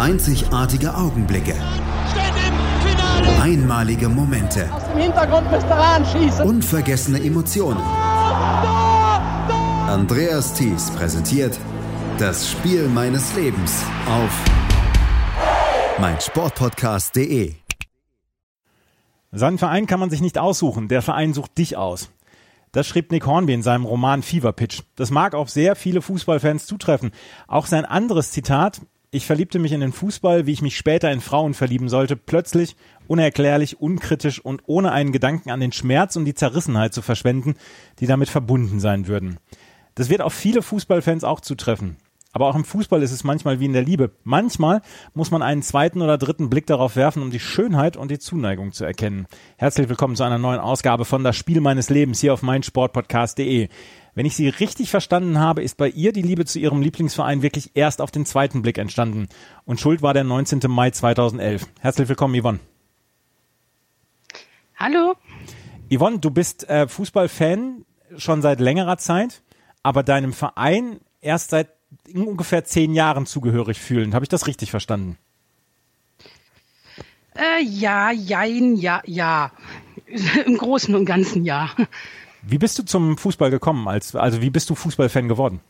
Einzigartige Augenblicke. Einmalige Momente. Aus dem Hintergrund müsst ihr anschießen. Unvergessene Emotionen. Andreas Thies präsentiert das Spiel meines Lebens auf meinsportpodcast.de. Seinen Verein kann man sich nicht aussuchen, der Verein sucht dich aus. Das schrieb Nick Hornby in seinem Roman Fever Pitch. Das mag auf sehr viele Fußballfans zutreffen. Auch sein anderes Zitat, ich verliebte mich in den Fußball, wie ich mich später in Frauen verlieben sollte, plötzlich, unerklärlich, unkritisch und ohne einen Gedanken an den Schmerz und die Zerrissenheit zu verschwenden, die damit verbunden sein würden. Das wird auf viele Fußballfans auch zutreffen. Aber auch im Fußball ist es manchmal wie in der Liebe. Manchmal muss man einen zweiten oder dritten Blick darauf werfen, um die Schönheit und die Zuneigung zu erkennen. Herzlich willkommen zu einer neuen Ausgabe von Das Spiel meines Lebens hier auf meinsportpodcast.de. Wenn ich Sie richtig verstanden habe, ist bei ihr die Liebe zu ihrem Lieblingsverein wirklich erst auf den zweiten Blick entstanden. Und Schuld war der 19. Mai 2011. Herzlich willkommen, Yvonne. Hallo. Yvonne, du bist äh, Fußballfan schon seit längerer Zeit, aber deinem Verein erst seit ungefähr zehn Jahren zugehörig fühlen. Habe ich das richtig verstanden? Äh, ja, jein, ja, ja. Im Großen und Ganzen ja. Wie bist du zum Fußball gekommen? Als, also wie bist du Fußballfan geworden?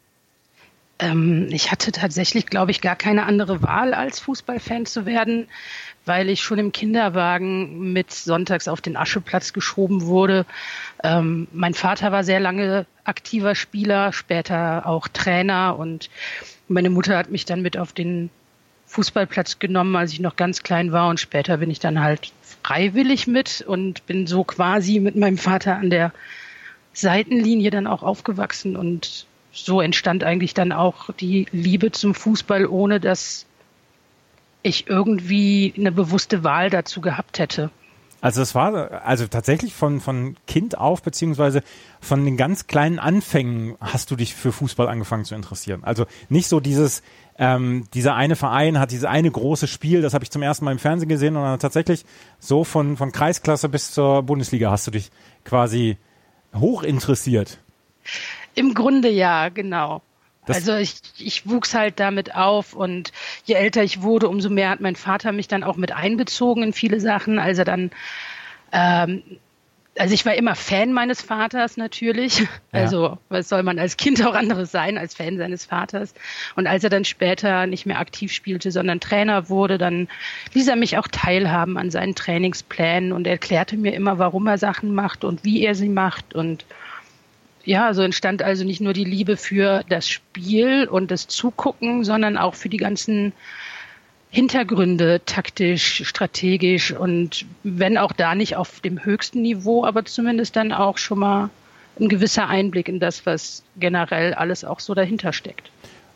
Ähm, ich hatte tatsächlich, glaube ich, gar keine andere Wahl, als Fußballfan zu werden, weil ich schon im Kinderwagen mit sonntags auf den Ascheplatz geschoben wurde. Ähm, mein Vater war sehr lange aktiver Spieler, später auch Trainer und meine Mutter hat mich dann mit auf den Fußballplatz genommen, als ich noch ganz klein war und später bin ich dann halt freiwillig mit und bin so quasi mit meinem Vater an der Seitenlinie dann auch aufgewachsen und so entstand eigentlich dann auch die Liebe zum Fußball, ohne dass ich irgendwie eine bewusste Wahl dazu gehabt hätte. Also es war also tatsächlich von, von Kind auf, beziehungsweise von den ganz kleinen Anfängen hast du dich für Fußball angefangen zu interessieren. Also nicht so dieses, ähm, dieser eine Verein hat dieses eine große Spiel, das habe ich zum ersten Mal im Fernsehen gesehen, sondern tatsächlich so von, von Kreisklasse bis zur Bundesliga hast du dich quasi hoch interessiert. Im Grunde ja, genau. Das also ich, ich wuchs halt damit auf und je älter ich wurde, umso mehr hat mein Vater mich dann auch mit einbezogen in viele Sachen. Also dann, ähm, also ich war immer Fan meines Vaters natürlich. Ja. Also was soll man als Kind auch anderes sein als Fan seines Vaters? Und als er dann später nicht mehr aktiv spielte, sondern Trainer wurde, dann ließ er mich auch teilhaben an seinen Trainingsplänen und erklärte mir immer, warum er Sachen macht und wie er sie macht und ja, so entstand also nicht nur die Liebe für das Spiel und das Zugucken, sondern auch für die ganzen Hintergründe, taktisch, strategisch und wenn auch da nicht auf dem höchsten Niveau, aber zumindest dann auch schon mal ein gewisser Einblick in das, was generell alles auch so dahinter steckt.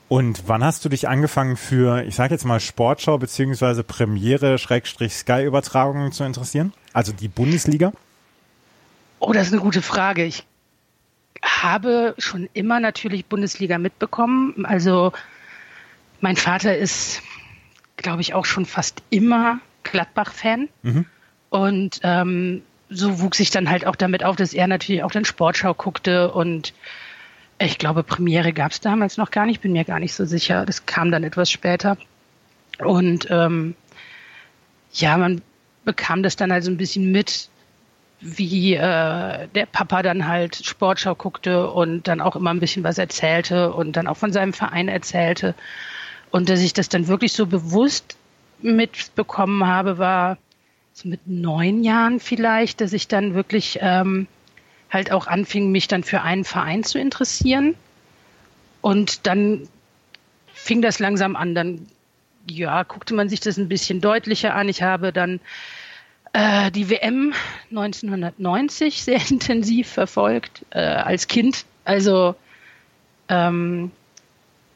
Und wann hast du dich angefangen für, ich sage jetzt mal Sportschau beziehungsweise Premiere Schrägstrich Sky Übertragungen zu interessieren? Also die Bundesliga? Oh, das ist eine gute Frage. Ich habe schon immer natürlich Bundesliga mitbekommen. Also mein Vater ist, glaube ich, auch schon fast immer Gladbach-Fan. Mhm. Und ähm, so wuchs ich dann halt auch damit auf, dass er natürlich auch den Sportschau guckte und ich glaube, Premiere gab es damals noch gar nicht, bin mir gar nicht so sicher. Das kam dann etwas später. Und ähm, ja, man bekam das dann also ein bisschen mit, wie äh, der Papa dann halt Sportschau guckte und dann auch immer ein bisschen was erzählte und dann auch von seinem Verein erzählte. Und dass ich das dann wirklich so bewusst mitbekommen habe, war so mit neun Jahren vielleicht, dass ich dann wirklich ähm, halt auch anfing, mich dann für einen Verein zu interessieren. Und dann fing das langsam an. Dann, ja, guckte man sich das ein bisschen deutlicher an. Ich habe dann äh, die WM 1990 sehr intensiv verfolgt äh, als Kind. Also ähm,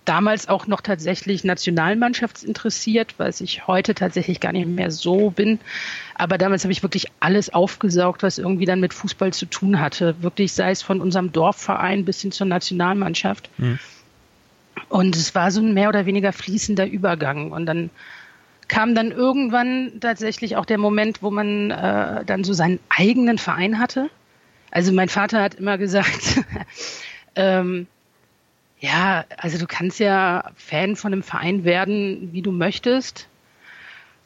damals auch noch tatsächlich nationalmannschaftsinteressiert, was ich heute tatsächlich gar nicht mehr so bin. Aber damals habe ich wirklich alles aufgesaugt, was irgendwie dann mit Fußball zu tun hatte. Wirklich sei es von unserem Dorfverein bis hin zur Nationalmannschaft. Mhm. Und es war so ein mehr oder weniger fließender Übergang. Und dann kam dann irgendwann tatsächlich auch der Moment, wo man äh, dann so seinen eigenen Verein hatte. Also mein Vater hat immer gesagt, ähm, Ja, also du kannst ja Fan von einem Verein werden, wie du möchtest.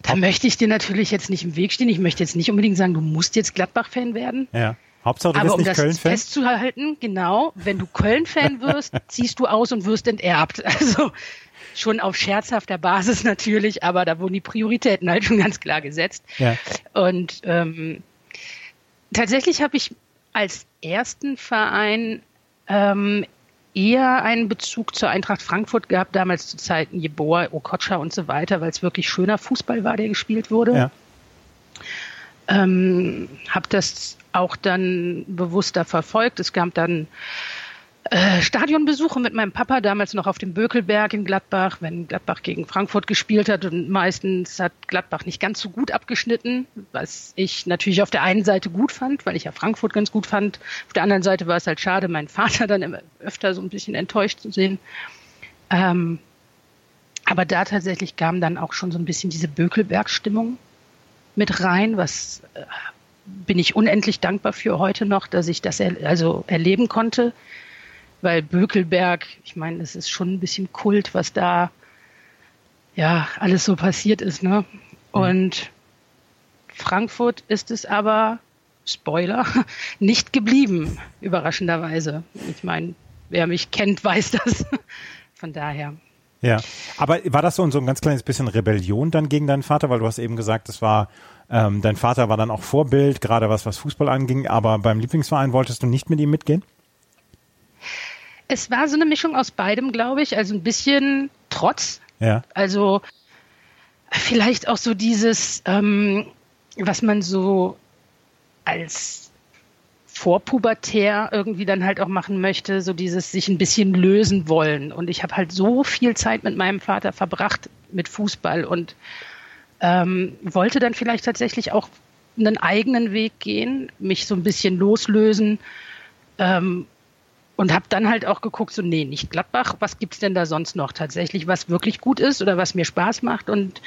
Da möchte ich dir natürlich jetzt nicht im Weg stehen. Ich möchte jetzt nicht unbedingt sagen, du musst jetzt Gladbach-Fan werden. Ja. Hauptsache, du Aber bist um nicht das Köln-Fan. festzuhalten, genau, wenn du Köln-Fan wirst, ziehst du aus und wirst enterbt. Also schon auf scherzhafter Basis natürlich, aber da wurden die Prioritäten halt schon ganz klar gesetzt. Ja. Und ähm, tatsächlich habe ich als ersten Verein ähm, eher einen Bezug zur Eintracht Frankfurt gehabt, damals zu Zeiten Jeboa, Okocha und so weiter, weil es wirklich schöner Fußball war, der gespielt wurde. Ja. Ähm, habe das auch dann bewusster verfolgt. Es gab dann Stadionbesuche mit meinem Papa, damals noch auf dem Bökelberg in Gladbach, wenn Gladbach gegen Frankfurt gespielt hat. Und meistens hat Gladbach nicht ganz so gut abgeschnitten, was ich natürlich auf der einen Seite gut fand, weil ich ja Frankfurt ganz gut fand. Auf der anderen Seite war es halt schade, meinen Vater dann immer öfter so ein bisschen enttäuscht zu sehen. Ähm, aber da tatsächlich kam dann auch schon so ein bisschen diese Bökelberg-Stimmung mit rein, was äh, bin ich unendlich dankbar für heute noch, dass ich das er, also erleben konnte, weil Bökelberg, ich meine, es ist schon ein bisschen Kult, was da ja alles so passiert ist, ne? Und Frankfurt ist es aber Spoiler nicht geblieben, überraschenderweise. Ich meine, wer mich kennt, weiß das. Von daher. Ja, aber war das so, so ein ganz kleines bisschen Rebellion dann gegen deinen Vater, weil du hast eben gesagt, das war ähm, dein Vater war dann auch Vorbild, gerade was was Fußball anging, aber beim Lieblingsverein wolltest du nicht mit ihm mitgehen? Es war so eine Mischung aus beidem, glaube ich. Also ein bisschen Trotz. Ja. Also vielleicht auch so dieses, ähm, was man so als vorpubertär irgendwie dann halt auch machen möchte, so dieses sich ein bisschen lösen wollen. Und ich habe halt so viel Zeit mit meinem Vater verbracht mit Fußball und ähm, wollte dann vielleicht tatsächlich auch einen eigenen Weg gehen, mich so ein bisschen loslösen ähm, und habe dann halt auch geguckt, so nee, nicht Gladbach, was gibt's denn da sonst noch tatsächlich, was wirklich gut ist oder was mir Spaß macht und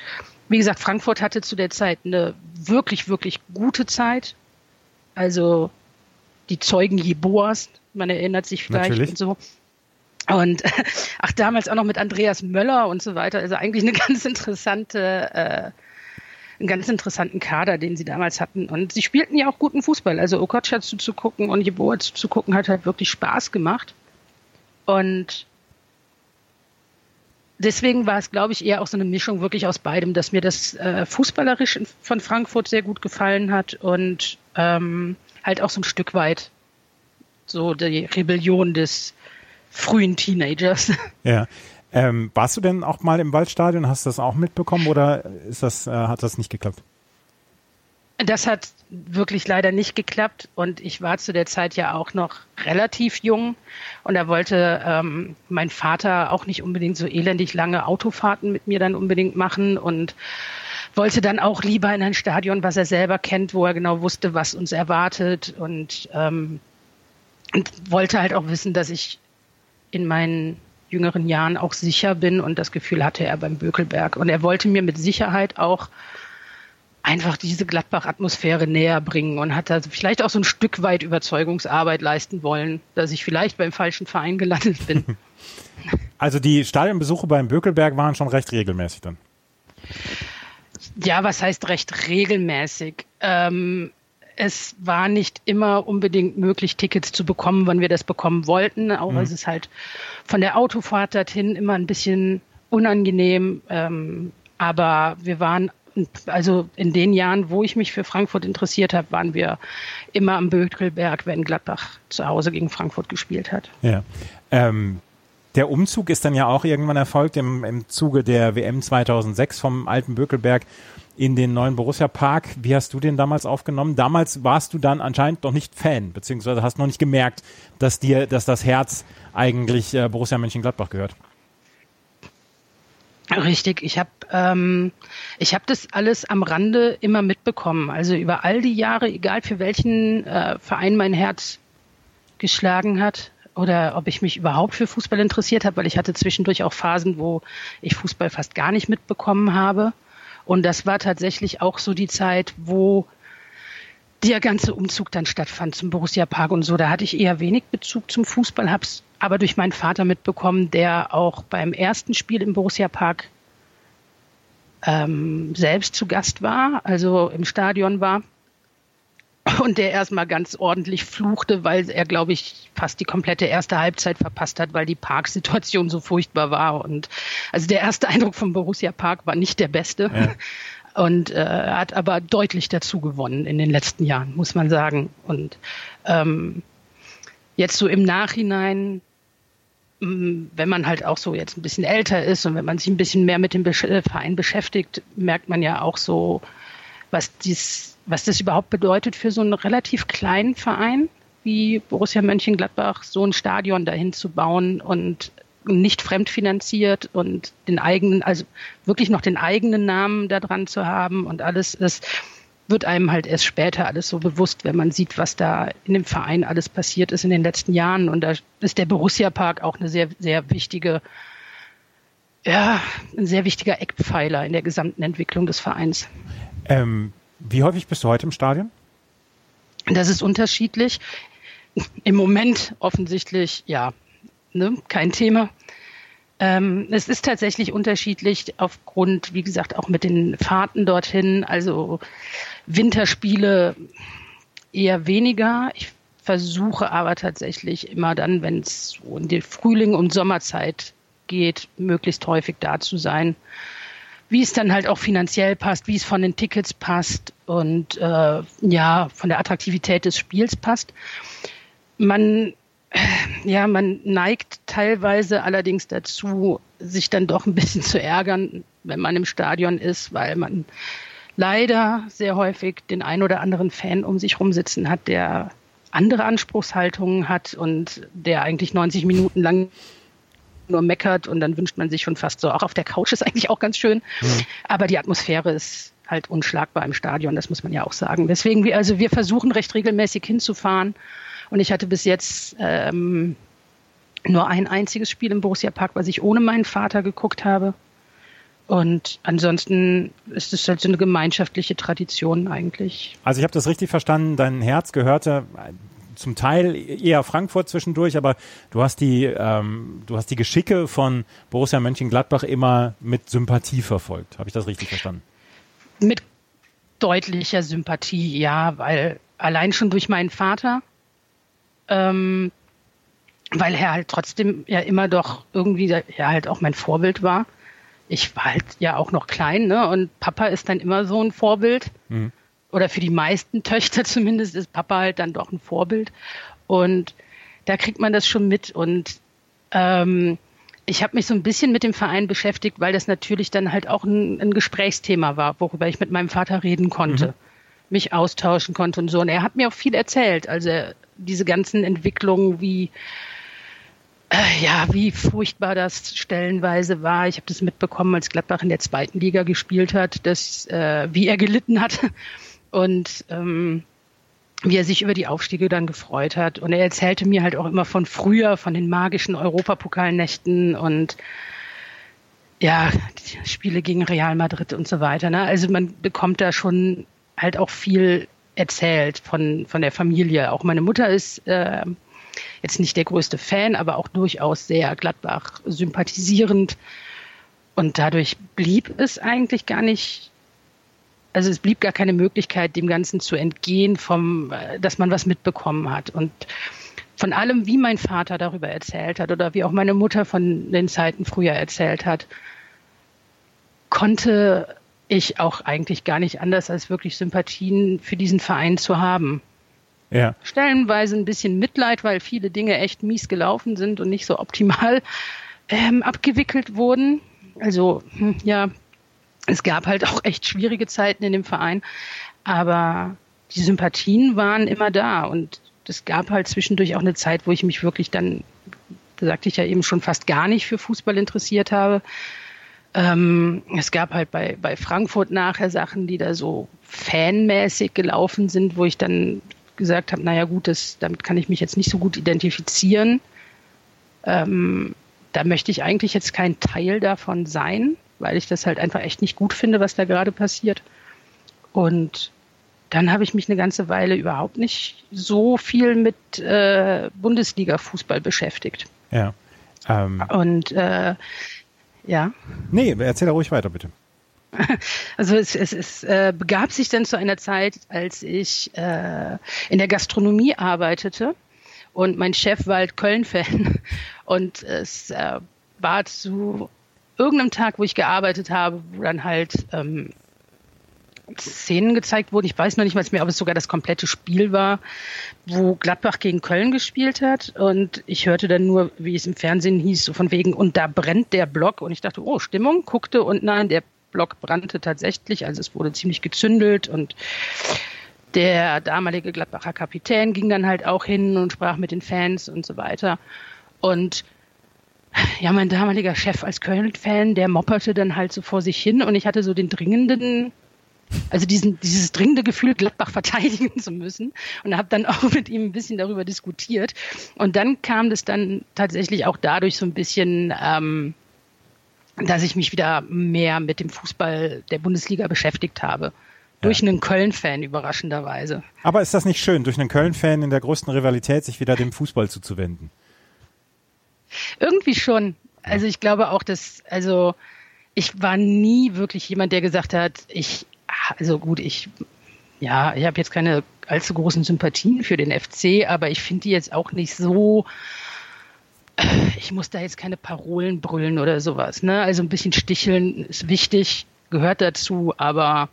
wie gesagt, Frankfurt hatte zu der Zeit eine wirklich, wirklich gute Zeit. Also die Zeugen Jeboas, man erinnert sich vielleicht Natürlich. und so. Und ach, damals auch noch mit Andreas Möller und so weiter. Also eigentlich eine ganz interessante, äh, einen ganz interessanten Kader, den sie damals hatten. Und sie spielten ja auch guten Fußball. Also Okocha zuzugucken und Jeboa zuzugucken hat halt wirklich Spaß gemacht. Und deswegen war es, glaube ich, eher auch so eine Mischung wirklich aus beidem, dass mir das äh, Fußballerisch von Frankfurt sehr gut gefallen hat und ähm, halt auch so ein Stück weit so die Rebellion des frühen Teenagers. Ja. Ähm, warst du denn auch mal im Waldstadion? Hast du das auch mitbekommen oder ist das, äh, hat das nicht geklappt? Das hat wirklich leider nicht geklappt und ich war zu der Zeit ja auch noch relativ jung und da wollte ähm, mein Vater auch nicht unbedingt so elendig lange Autofahrten mit mir dann unbedingt machen und wollte dann auch lieber in ein Stadion, was er selber kennt, wo er genau wusste, was uns erwartet und, ähm, und wollte halt auch wissen, dass ich in meinen jüngeren Jahren auch sicher bin und das Gefühl hatte er beim Bökelberg. Und er wollte mir mit Sicherheit auch einfach diese Gladbach-Atmosphäre näher bringen und hat da vielleicht auch so ein Stück weit Überzeugungsarbeit leisten wollen, dass ich vielleicht beim falschen Verein gelandet bin. Also die Stadionbesuche beim Bökelberg waren schon recht regelmäßig dann. Ja, was heißt recht regelmäßig? Ähm, es war nicht immer unbedingt möglich, Tickets zu bekommen, wann wir das bekommen wollten. Auch mhm. es ist halt von der Autofahrt dorthin immer ein bisschen unangenehm. Ähm, aber wir waren, also in den Jahren, wo ich mich für Frankfurt interessiert habe, waren wir immer am Bökelberg, wenn Gladbach zu Hause gegen Frankfurt gespielt hat. Ja. Ähm, der Umzug ist dann ja auch irgendwann erfolgt im, im Zuge der WM 2006 vom alten Bökelberg in den neuen Borussia Park. Wie hast du den damals aufgenommen? Damals warst du dann anscheinend noch nicht Fan, beziehungsweise hast noch nicht gemerkt, dass dir, dass das Herz eigentlich äh, Borussia Mönchengladbach gehört. Richtig, ich habe ähm, habe das alles am Rande immer mitbekommen. Also über all die Jahre, egal für welchen äh, Verein mein Herz geschlagen hat oder ob ich mich überhaupt für Fußball interessiert habe, weil ich hatte zwischendurch auch Phasen, wo ich Fußball fast gar nicht mitbekommen habe. Und das war tatsächlich auch so die Zeit, wo der ganze Umzug dann stattfand zum Borussia Park und so, da hatte ich eher wenig Bezug zum Fußball, habe es aber durch meinen Vater mitbekommen, der auch beim ersten Spiel im Borussia Park ähm, selbst zu Gast war, also im Stadion war und der erstmal ganz ordentlich fluchte, weil er, glaube ich, fast die komplette erste Halbzeit verpasst hat, weil die Parksituation so furchtbar war. Und also der erste Eindruck vom Borussia Park war nicht der beste. Ja. Und äh, hat aber deutlich dazu gewonnen in den letzten Jahren, muss man sagen. Und ähm, jetzt so im Nachhinein, mm, wenn man halt auch so jetzt ein bisschen älter ist und wenn man sich ein bisschen mehr mit dem äh, Verein beschäftigt, merkt man ja auch so, was dies was das überhaupt bedeutet für so einen relativ kleinen Verein wie Borussia Mönchengladbach, so ein Stadion dahin zu bauen und nicht fremdfinanziert und den eigenen, also wirklich noch den eigenen Namen da dran zu haben und alles ist, wird einem halt erst später alles so bewusst, wenn man sieht, was da in dem Verein alles passiert ist in den letzten Jahren. Und da ist der Borussia Park auch eine sehr, sehr wichtige, ja, ein sehr wichtiger Eckpfeiler in der gesamten Entwicklung des Vereins. Ähm, wie häufig bist du heute im Stadion? Das ist unterschiedlich. Im Moment offensichtlich, ja, ne, kein Thema. Ähm, es ist tatsächlich unterschiedlich aufgrund, wie gesagt, auch mit den Fahrten dorthin. Also Winterspiele eher weniger. Ich versuche aber tatsächlich immer dann, wenn es in die Frühling- und Sommerzeit geht, möglichst häufig da zu sein wie es dann halt auch finanziell passt, wie es von den Tickets passt und äh, ja, von der Attraktivität des Spiels passt. Man, ja, man neigt teilweise allerdings dazu, sich dann doch ein bisschen zu ärgern, wenn man im Stadion ist, weil man leider sehr häufig den ein oder anderen Fan um sich rumsitzen hat, der andere Anspruchshaltungen hat und der eigentlich 90 Minuten lang nur meckert und dann wünscht man sich schon fast so, auch auf der Couch ist eigentlich auch ganz schön. Mhm. Aber die Atmosphäre ist halt unschlagbar im Stadion, das muss man ja auch sagen. Deswegen, wir, also wir versuchen recht regelmäßig hinzufahren. Und ich hatte bis jetzt ähm, nur ein einziges Spiel im Borussia Park, was ich ohne meinen Vater geguckt habe. Und ansonsten ist es halt so eine gemeinschaftliche Tradition eigentlich. Also ich habe das richtig verstanden, dein Herz gehörte zum Teil eher Frankfurt zwischendurch, aber du hast die, ähm, du hast die Geschicke von Borussia Mönchengladbach immer mit Sympathie verfolgt. Habe ich das richtig verstanden? Mit deutlicher Sympathie, ja, weil allein schon durch meinen Vater, ähm, weil er halt trotzdem ja immer doch irgendwie ja halt auch mein Vorbild war. Ich war halt ja auch noch klein, ne? Und Papa ist dann immer so ein Vorbild. Mhm oder für die meisten Töchter zumindest ist Papa halt dann doch ein Vorbild. Und da kriegt man das schon mit. Und ähm, ich habe mich so ein bisschen mit dem Verein beschäftigt, weil das natürlich dann halt auch ein, ein Gesprächsthema war, worüber ich mit meinem Vater reden konnte, mhm. mich austauschen konnte und so. Und er hat mir auch viel erzählt. Also diese ganzen Entwicklungen, wie äh, ja, wie furchtbar das stellenweise war. Ich habe das mitbekommen, als Gladbach in der zweiten Liga gespielt hat, dass äh, wie er gelitten hat und ähm, wie er sich über die Aufstiege dann gefreut hat. Und er erzählte mir halt auch immer von früher, von den magischen Europapokalnächten und ja, die Spiele gegen Real Madrid und so weiter. Ne? Also man bekommt da schon halt auch viel erzählt von, von der Familie. Auch meine Mutter ist äh, jetzt nicht der größte Fan, aber auch durchaus sehr Gladbach sympathisierend. Und dadurch blieb es eigentlich gar nicht also es blieb gar keine Möglichkeit, dem Ganzen zu entgehen, vom, äh, dass man was mitbekommen hat. Und von allem, wie mein Vater darüber erzählt hat oder wie auch meine Mutter von den Zeiten früher erzählt hat, konnte ich auch eigentlich gar nicht anders, als wirklich Sympathien für diesen Verein zu haben. Ja. Stellenweise ein bisschen Mitleid, weil viele Dinge echt mies gelaufen sind und nicht so optimal ähm, abgewickelt wurden. Also, hm, ja, es gab halt auch echt schwierige Zeiten in dem Verein, aber die Sympathien waren immer da und es gab halt zwischendurch auch eine Zeit, wo ich mich wirklich dann, da sagte ich ja eben schon fast gar nicht für Fußball interessiert habe. Ähm, es gab halt bei, bei Frankfurt nachher Sachen, die da so fanmäßig gelaufen sind, wo ich dann gesagt habe, naja gut, das, damit kann ich mich jetzt nicht so gut identifizieren. Ähm, da möchte ich eigentlich jetzt kein Teil davon sein weil ich das halt einfach echt nicht gut finde, was da gerade passiert. Und dann habe ich mich eine ganze Weile überhaupt nicht so viel mit äh, Bundesliga-Fußball beschäftigt. Ja. Ähm. Und äh, ja. Nee, erzähl ruhig weiter, bitte. Also es, es, es äh, begab sich dann zu einer Zeit, als ich äh, in der Gastronomie arbeitete und mein Chef war halt Köln-Fan und es äh, war zu irgendeinem Tag, wo ich gearbeitet habe, wo dann halt ähm, Szenen gezeigt wurden. Ich weiß noch nicht mal mehr, ob es sogar das komplette Spiel war, wo Gladbach gegen Köln gespielt hat. Und ich hörte dann nur, wie es im Fernsehen hieß, so von wegen, und da brennt der Block. Und ich dachte, oh, Stimmung, guckte und nein, der Block brannte tatsächlich. Also es wurde ziemlich gezündelt und der damalige Gladbacher Kapitän ging dann halt auch hin und sprach mit den Fans und so weiter. Und ja, mein damaliger Chef als Köln-Fan, der mopperte dann halt so vor sich hin und ich hatte so den dringenden, also diesen, dieses dringende Gefühl, Gladbach verteidigen zu müssen und habe dann auch mit ihm ein bisschen darüber diskutiert. Und dann kam das dann tatsächlich auch dadurch so ein bisschen, ähm, dass ich mich wieder mehr mit dem Fußball der Bundesliga beschäftigt habe. Durch einen Köln-Fan überraschenderweise. Aber ist das nicht schön, durch einen Köln-Fan in der größten Rivalität sich wieder dem Fußball zuzuwenden? Irgendwie schon. Also ich glaube auch, dass, also ich war nie wirklich jemand, der gesagt hat, ich, also gut, ich, ja, ich habe jetzt keine allzu großen Sympathien für den FC, aber ich finde die jetzt auch nicht so, ich muss da jetzt keine Parolen brüllen oder sowas. Ne? Also ein bisschen sticheln ist wichtig, gehört dazu, aber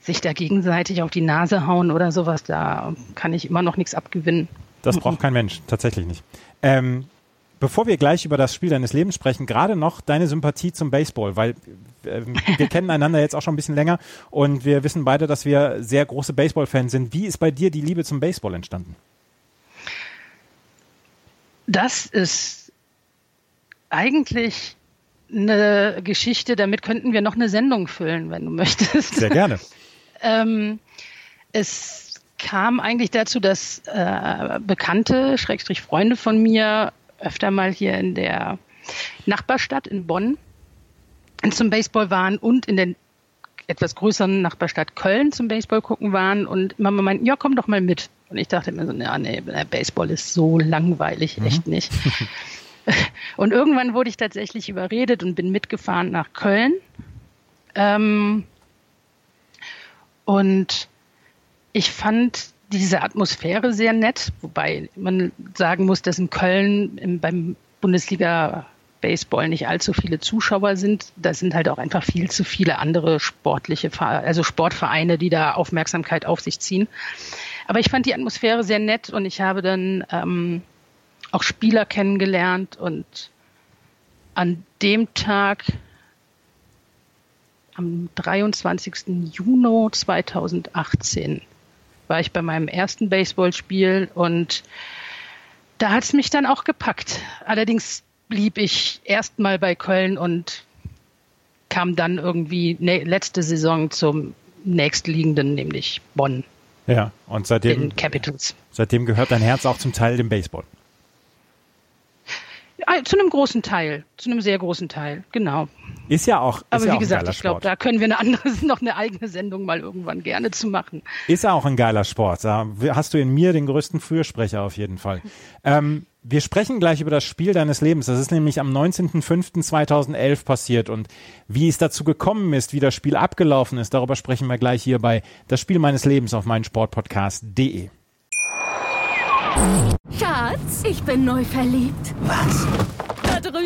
sich da gegenseitig auf die Nase hauen oder sowas, da kann ich immer noch nichts abgewinnen. Das braucht kein Mensch, tatsächlich nicht. Ähm, bevor wir gleich über das Spiel deines Lebens sprechen, gerade noch deine Sympathie zum Baseball, weil äh, wir kennen einander jetzt auch schon ein bisschen länger und wir wissen beide, dass wir sehr große Baseball-Fans sind. Wie ist bei dir die Liebe zum Baseball entstanden? Das ist eigentlich eine Geschichte, damit könnten wir noch eine Sendung füllen, wenn du möchtest. Sehr gerne. ähm, es kam eigentlich dazu, dass äh, Bekannte, Schrägstrich Freunde von mir, öfter mal hier in der Nachbarstadt in Bonn zum Baseball waren und in der etwas größeren Nachbarstadt Köln zum Baseball gucken waren und immer mal meinten, ja, komm doch mal mit. Und ich dachte mir so, ja, nee, Baseball ist so langweilig, mhm. echt nicht. und irgendwann wurde ich tatsächlich überredet und bin mitgefahren nach Köln. Ähm, und ich fand diese Atmosphäre sehr nett, wobei man sagen muss, dass in Köln im, beim Bundesliga Baseball nicht allzu viele Zuschauer sind. Da sind halt auch einfach viel zu viele andere sportliche, also Sportvereine, die da Aufmerksamkeit auf sich ziehen. Aber ich fand die Atmosphäre sehr nett und ich habe dann ähm, auch Spieler kennengelernt und an dem Tag am 23. Juni 2018 war ich bei meinem ersten Baseballspiel und da hat es mich dann auch gepackt. Allerdings blieb ich erstmal bei Köln und kam dann irgendwie ne, letzte Saison zum nächstliegenden, nämlich Bonn. Ja, und seitdem, den Capitals. seitdem gehört dein Herz auch zum Teil dem Baseball. Zu einem großen Teil, zu einem sehr großen Teil, genau. Ist ja auch. Ist Aber ja wie auch gesagt, ich glaube, da können wir eine andere, noch eine eigene Sendung mal irgendwann gerne zu machen. Ist ja auch ein geiler Sport. Da hast du in mir den größten Fürsprecher auf jeden Fall. Ähm, wir sprechen gleich über das Spiel deines Lebens. Das ist nämlich am 19.05.2011 passiert und wie es dazu gekommen ist, wie das Spiel abgelaufen ist, darüber sprechen wir gleich hier bei Das Spiel meines Lebens auf meinen Sportpodcast.de. Schatz, ich bin neu verliebt. Was? Da drüben.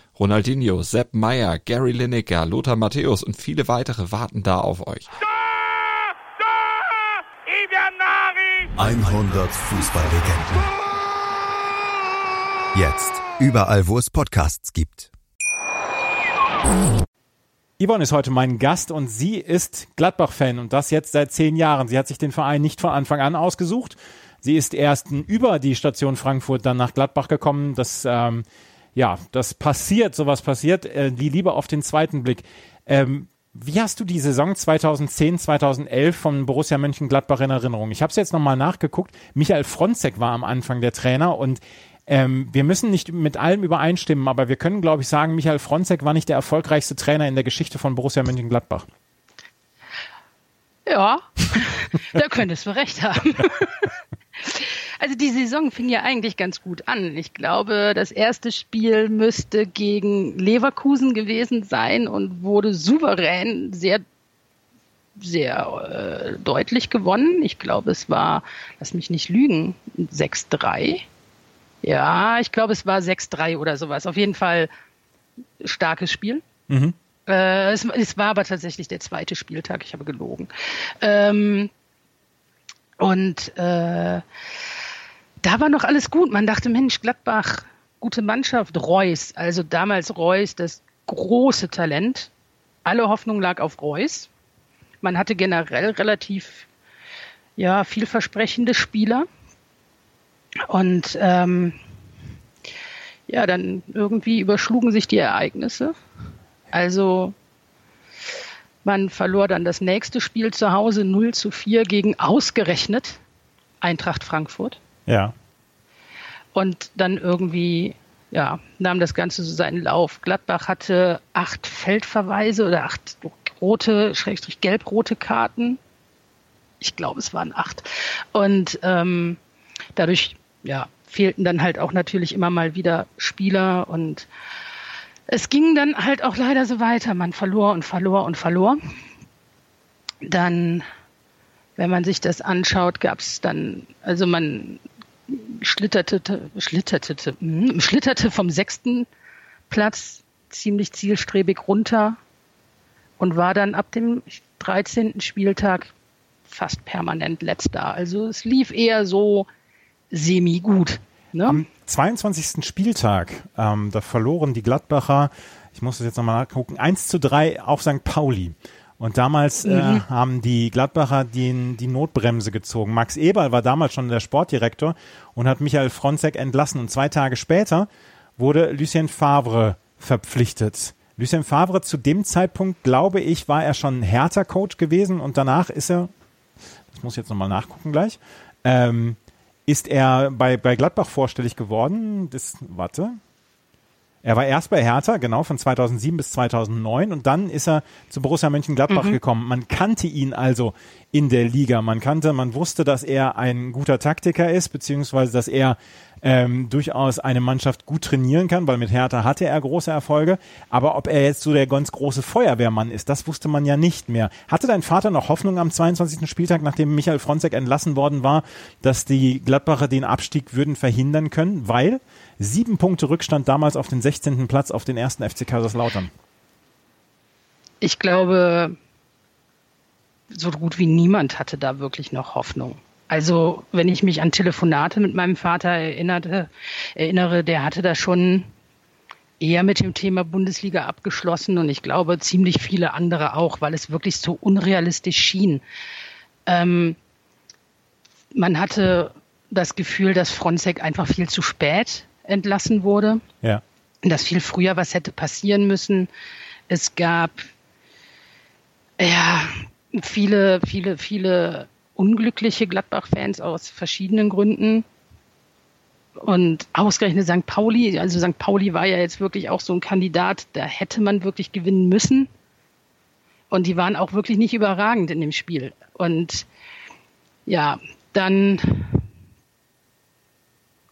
Ronaldinho, Sepp Meyer, Gary Lineker, Lothar Matthäus und viele weitere warten da auf euch. 100 Fußballlegenden. Jetzt überall, wo es Podcasts gibt. Yvonne ist heute mein Gast und sie ist Gladbach-Fan und das jetzt seit zehn Jahren. Sie hat sich den Verein nicht von Anfang an ausgesucht. Sie ist erst über die Station Frankfurt dann nach Gladbach gekommen. Das, ähm, ja, das passiert, sowas passiert. Äh, die Liebe auf den zweiten Blick. Ähm, wie hast du die Saison 2010, 2011 von Borussia Mönchengladbach in Erinnerung? Ich habe es jetzt nochmal nachgeguckt. Michael Fronzek war am Anfang der Trainer und ähm, wir müssen nicht mit allem übereinstimmen, aber wir können, glaube ich, sagen, Michael Fronzek war nicht der erfolgreichste Trainer in der Geschichte von Borussia Mönchengladbach. Ja, da könntest du recht haben. Also die Saison fing ja eigentlich ganz gut an. Ich glaube, das erste Spiel müsste gegen Leverkusen gewesen sein und wurde souverän sehr sehr äh, deutlich gewonnen. Ich glaube, es war, lass mich nicht lügen, 6-3. Ja, ich glaube, es war 6-3 oder sowas. Auf jeden Fall starkes Spiel. Mhm. Äh, es, es, war aber tatsächlich der zweite Spieltag. Ich habe gelogen. Ähm, und äh, da war noch alles gut. Man dachte, Mensch, Gladbach, gute Mannschaft. Reus, also damals Reus, das große Talent. Alle Hoffnung lag auf Reus. Man hatte generell relativ ja, vielversprechende Spieler. Und ähm, ja, dann irgendwie überschlugen sich die Ereignisse. Also man verlor dann das nächste Spiel zu Hause 0 zu 4 gegen ausgerechnet Eintracht Frankfurt. Ja. Und dann irgendwie, ja, nahm das Ganze so seinen Lauf. Gladbach hatte acht Feldverweise oder acht rote, schrägstrich gelb-rote Karten. Ich glaube, es waren acht. Und ähm, dadurch ja, fehlten dann halt auch natürlich immer mal wieder Spieler und es ging dann halt auch leider so weiter. Man verlor und verlor und verlor. Dann, wenn man sich das anschaut, gab es dann, also man schlitterte, schlitterte, hm, schlitterte vom sechsten Platz ziemlich zielstrebig runter und war dann ab dem 13. Spieltag fast permanent letzter. Also es lief eher so semi-gut. Ne? Am 22. Spieltag, ähm, da verloren die Gladbacher, ich muss das jetzt nochmal nachgucken, 1 zu 3 auf St. Pauli. Und damals äh, mhm. äh, haben die Gladbacher die, die Notbremse gezogen. Max Eberl war damals schon der Sportdirektor und hat Michael Fronzek entlassen. Und zwei Tage später wurde Lucien Favre verpflichtet. Lucien Favre zu dem Zeitpunkt, glaube ich, war er schon härter Coach gewesen und danach ist er, das muss ich jetzt nochmal nachgucken gleich, ähm, ist er bei, bei Gladbach vorstellig geworden. Das, warte. Er war erst bei Hertha, genau, von 2007 bis 2009 und dann ist er zu Borussia Mönchengladbach mhm. gekommen. Man kannte ihn also in der Liga. Man kannte, man wusste, dass er ein guter Taktiker ist, beziehungsweise, dass er ähm, durchaus eine Mannschaft gut trainieren kann, weil mit Hertha hatte er große Erfolge. Aber ob er jetzt so der ganz große Feuerwehrmann ist, das wusste man ja nicht mehr. Hatte dein Vater noch Hoffnung am 22. Spieltag, nachdem Michael Fronzek entlassen worden war, dass die Gladbacher den Abstieg würden verhindern können? Weil sieben Punkte Rückstand damals auf den 16. Platz auf den ersten FC Kaiserslautern. Ich glaube, so gut wie niemand hatte da wirklich noch Hoffnung. Also wenn ich mich an Telefonate mit meinem Vater erinnerte, erinnere, der hatte da schon eher mit dem Thema Bundesliga abgeschlossen und ich glaube ziemlich viele andere auch, weil es wirklich so unrealistisch schien. Ähm, man hatte das Gefühl, dass Fronzek einfach viel zu spät entlassen wurde. Ja. Dass viel früher was hätte passieren müssen. Es gab ja viele, viele, viele unglückliche Gladbach-Fans aus verschiedenen Gründen. Und ausgerechnet St. Pauli, also St. Pauli war ja jetzt wirklich auch so ein Kandidat, da hätte man wirklich gewinnen müssen. Und die waren auch wirklich nicht überragend in dem Spiel. Und ja, dann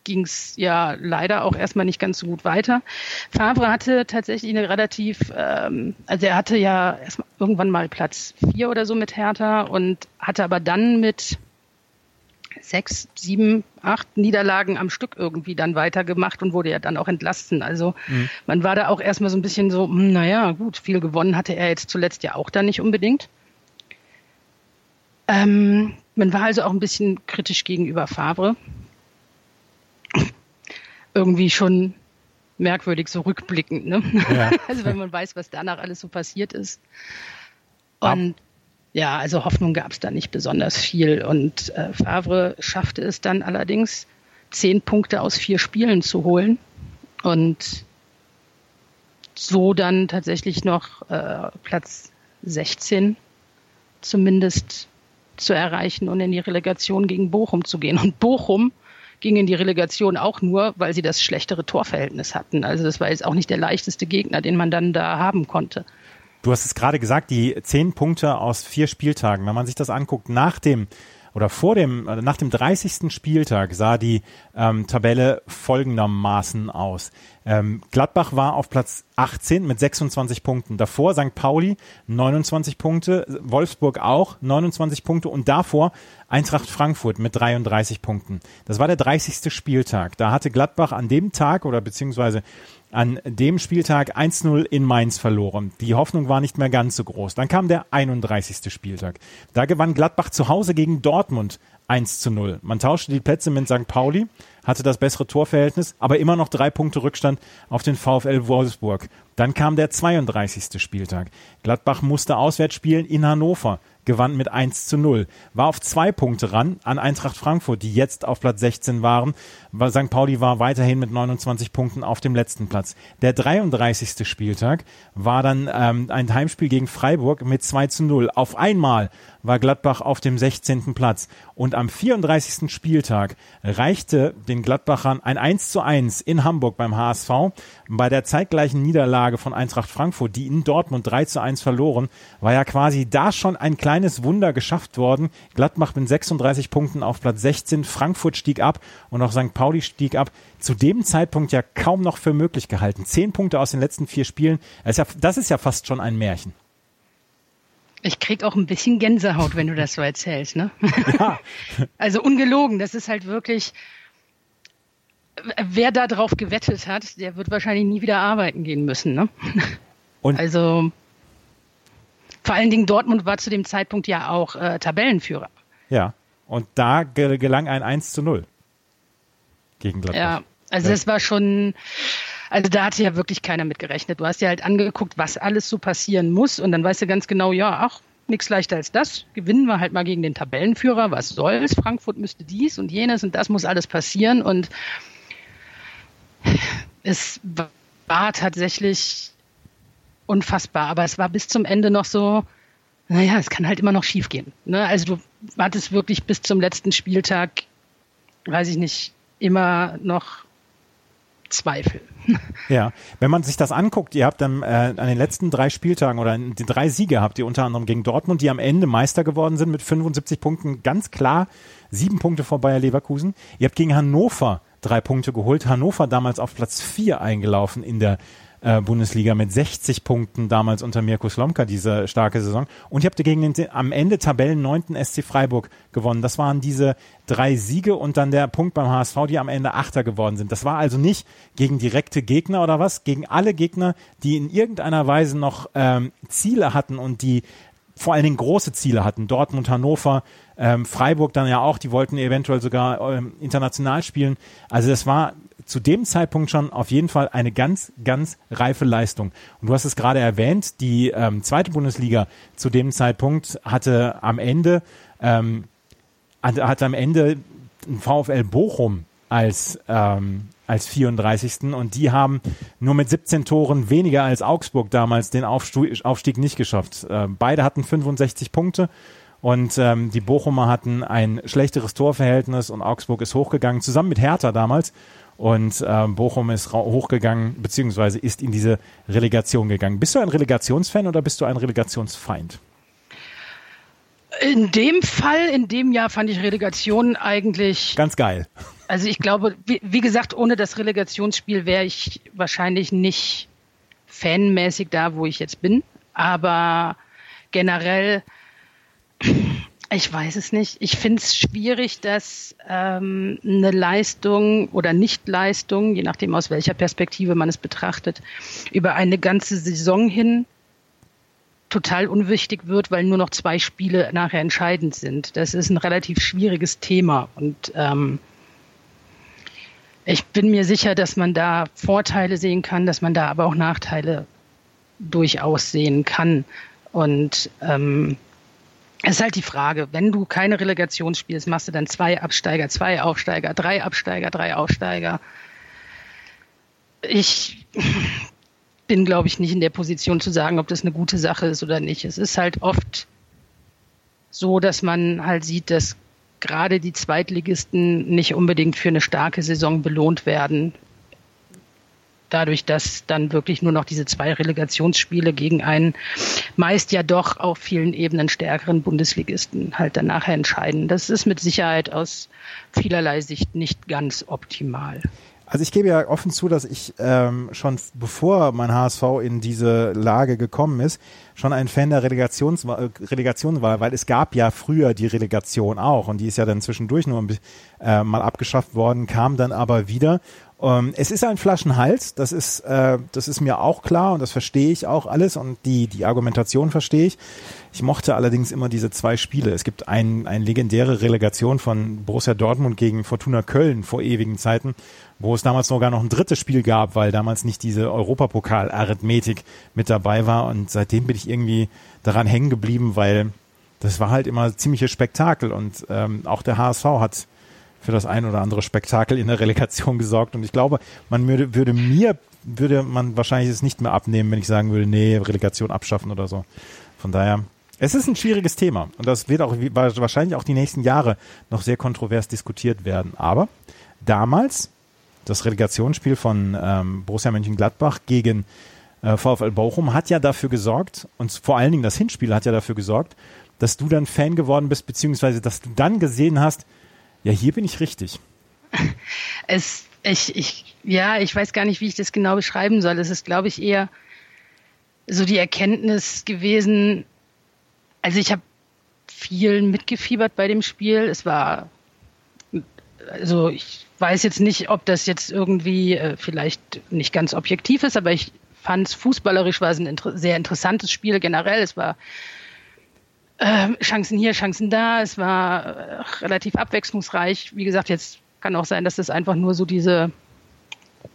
ging es ja leider auch erstmal nicht ganz so gut weiter. Favre hatte tatsächlich eine relativ, ähm, also er hatte ja erstmal irgendwann mal Platz vier oder so mit Hertha und hatte aber dann mit sechs, sieben, acht Niederlagen am Stück irgendwie dann weitergemacht und wurde ja dann auch entlassen. Also mhm. man war da auch erstmal so ein bisschen so, hm, naja, gut, viel gewonnen hatte er jetzt zuletzt ja auch dann nicht unbedingt. Ähm, man war also auch ein bisschen kritisch gegenüber Favre irgendwie schon merkwürdig, so rückblickend. Ne? Ja. Also wenn man weiß, was danach alles so passiert ist. Und ja, also Hoffnung gab es da nicht besonders viel. Und äh, Favre schaffte es dann allerdings, zehn Punkte aus vier Spielen zu holen und so dann tatsächlich noch äh, Platz 16 zumindest zu erreichen und in die Relegation gegen Bochum zu gehen. Und Bochum ging in die Relegation auch nur, weil sie das schlechtere Torverhältnis hatten. Also das war jetzt auch nicht der leichteste Gegner, den man dann da haben konnte. Du hast es gerade gesagt, die zehn Punkte aus vier Spieltagen. Wenn man sich das anguckt, nach dem oder vor dem, äh, nach dem 30. Spieltag sah die ähm, Tabelle folgendermaßen aus. Ähm, Gladbach war auf Platz 18 mit 26 Punkten. Davor St. Pauli 29 Punkte, Wolfsburg auch 29 Punkte und davor Eintracht Frankfurt mit 33 Punkten. Das war der 30. Spieltag. Da hatte Gladbach an dem Tag oder beziehungsweise an dem Spieltag 1-0 in Mainz verloren. Die Hoffnung war nicht mehr ganz so groß. Dann kam der 31. Spieltag. Da gewann Gladbach zu Hause gegen Dortmund 1 zu 0. Man tauschte die Plätze mit St. Pauli, hatte das bessere Torverhältnis, aber immer noch drei Punkte Rückstand auf den VfL Wolfsburg. Dann kam der 32. Spieltag. Gladbach musste auswärts spielen in Hannover gewann mit 1 zu 0. War auf zwei Punkte ran an Eintracht Frankfurt, die jetzt auf Platz 16 waren. St. Pauli war weiterhin mit 29 Punkten auf dem letzten Platz. Der 33. Spieltag war dann ähm, ein Heimspiel gegen Freiburg mit 2 zu 0. Auf einmal war Gladbach auf dem 16. Platz. Und am 34. Spieltag reichte den Gladbachern ein 1 zu 1 in Hamburg beim HSV. Bei der zeitgleichen Niederlage von Eintracht Frankfurt, die in Dortmund 3 zu 1 verloren, war ja quasi da schon ein kleines Wunder geschafft worden. Gladbach mit 36 Punkten auf Platz 16, Frankfurt stieg ab und auch St. Pauli stieg ab. Zu dem Zeitpunkt ja kaum noch für möglich gehalten. Zehn Punkte aus den letzten vier Spielen. Das ist ja, das ist ja fast schon ein Märchen. Ich krieg auch ein bisschen Gänsehaut, wenn du das so erzählst, ne? Ja. also ungelogen, das ist halt wirklich, wer da drauf gewettet hat, der wird wahrscheinlich nie wieder arbeiten gehen müssen, ne? Und also vor allen Dingen Dortmund war zu dem Zeitpunkt ja auch äh, Tabellenführer. Ja, und da gelang ein 1 zu 0 gegen Gladbach. Ja, also ja. das war schon, also da hatte ja wirklich keiner mit gerechnet. Du hast dir halt angeguckt, was alles so passieren muss und dann weißt du ganz genau, ja, ach, nichts leichter als das. Gewinnen wir halt mal gegen den Tabellenführer. Was soll's? Frankfurt müsste dies und jenes und das muss alles passieren und es war tatsächlich unfassbar, aber es war bis zum Ende noch so, naja, es kann halt immer noch schiefgehen. Ne? Also du hattest wirklich bis zum letzten Spieltag, weiß ich nicht, immer noch Zweifel. Ja, wenn man sich das anguckt, ihr habt dann äh, an den letzten drei Spieltagen oder die drei Siege habt ihr unter anderem gegen Dortmund, die am Ende Meister geworden sind mit 75 Punkten, ganz klar sieben Punkte vor Bayer Leverkusen. Ihr habt gegen Hannover drei Punkte geholt. Hannover damals auf Platz vier eingelaufen in der äh, Bundesliga mit 60 Punkten damals unter Mirko Slomka diese starke Saison. Und ihr habt gegen den am Ende Tabellen neunten SC Freiburg gewonnen. Das waren diese drei Siege und dann der Punkt beim HSV, die am Ende Achter geworden sind. Das war also nicht gegen direkte Gegner oder was, gegen alle Gegner, die in irgendeiner Weise noch ähm, Ziele hatten und die vor allen Dingen große Ziele hatten. Dortmund, Hannover, ähm, Freiburg dann ja auch, die wollten eventuell sogar ähm, international spielen. Also das war zu dem Zeitpunkt schon auf jeden Fall eine ganz, ganz reife Leistung. Und du hast es gerade erwähnt, die ähm, zweite Bundesliga zu dem Zeitpunkt hatte am Ende, ähm, hatte, am Ende VfL Bochum als, ähm, als 34. Und die haben nur mit 17 Toren weniger als Augsburg damals den Aufstieg, Aufstieg nicht geschafft. Äh, beide hatten 65 Punkte. Und ähm, die Bochumer hatten ein schlechteres Torverhältnis und Augsburg ist hochgegangen, zusammen mit Hertha damals. Und äh, Bochum ist hochgegangen, beziehungsweise ist in diese Relegation gegangen. Bist du ein Relegationsfan oder bist du ein Relegationsfeind? In dem Fall, in dem Jahr fand ich Relegation eigentlich. Ganz geil. Also ich glaube, wie, wie gesagt, ohne das Relegationsspiel wäre ich wahrscheinlich nicht fanmäßig da, wo ich jetzt bin. Aber generell ich weiß es nicht. Ich finde es schwierig, dass ähm, eine Leistung oder Nichtleistung, je nachdem aus welcher Perspektive man es betrachtet, über eine ganze Saison hin total unwichtig wird, weil nur noch zwei Spiele nachher entscheidend sind. Das ist ein relativ schwieriges Thema und ähm, ich bin mir sicher, dass man da Vorteile sehen kann, dass man da aber auch Nachteile durchaus sehen kann. Und ähm, es ist halt die Frage, wenn du keine Relegation spielst, machst du dann zwei Absteiger, zwei Aufsteiger, drei Absteiger, drei Aufsteiger. Ich bin, glaube ich, nicht in der Position zu sagen, ob das eine gute Sache ist oder nicht. Es ist halt oft so, dass man halt sieht, dass gerade die Zweitligisten nicht unbedingt für eine starke Saison belohnt werden. Dadurch, dass dann wirklich nur noch diese zwei Relegationsspiele gegen einen meist ja doch auf vielen Ebenen stärkeren Bundesligisten halt dann nachher entscheiden. Das ist mit Sicherheit aus vielerlei Sicht nicht ganz optimal. Also ich gebe ja offen zu, dass ich ähm, schon bevor mein HSV in diese Lage gekommen ist, schon ein Fan der Relegations Relegation war, weil es gab ja früher die Relegation auch und die ist ja dann zwischendurch nur äh, mal abgeschafft worden, kam dann aber wieder ähm, es ist ein Flaschenhals, das ist, äh, das ist mir auch klar und das verstehe ich auch alles und die, die Argumentation verstehe ich. Ich mochte allerdings immer diese zwei Spiele. Es gibt ein, eine legendäre Relegation von Borussia Dortmund gegen Fortuna Köln vor ewigen Zeiten, wo es damals sogar noch ein drittes Spiel gab, weil damals nicht diese Europapokal-Arithmetik mit dabei war und seitdem bin ich irgendwie daran hängen geblieben, weil das war halt immer ziemliches Spektakel und ähm, auch der HSV hat für das ein oder andere Spektakel in der Relegation gesorgt. Und ich glaube, man würde, würde mir, würde man wahrscheinlich es nicht mehr abnehmen, wenn ich sagen würde, nee, Relegation abschaffen oder so. Von daher, es ist ein schwieriges Thema. Und das wird auch wahrscheinlich auch die nächsten Jahre noch sehr kontrovers diskutiert werden. Aber damals, das Relegationsspiel von ähm, Borussia Mönchengladbach gegen äh, VfL Bochum hat ja dafür gesorgt, und vor allen Dingen das Hinspiel hat ja dafür gesorgt, dass du dann Fan geworden bist, beziehungsweise dass du dann gesehen hast, ja, hier bin ich richtig. Es, ich, ich, ja, ich weiß gar nicht, wie ich das genau beschreiben soll. Es ist, glaube ich, eher so die Erkenntnis gewesen. Also ich habe viel mitgefiebert bei dem Spiel. Es war, also ich weiß jetzt nicht, ob das jetzt irgendwie äh, vielleicht nicht ganz objektiv ist, aber ich fand es fußballerisch war es ein inter sehr interessantes Spiel generell. Es war äh, Chancen hier, Chancen da. Es war äh, relativ abwechslungsreich. Wie gesagt, jetzt kann auch sein, dass das einfach nur so diese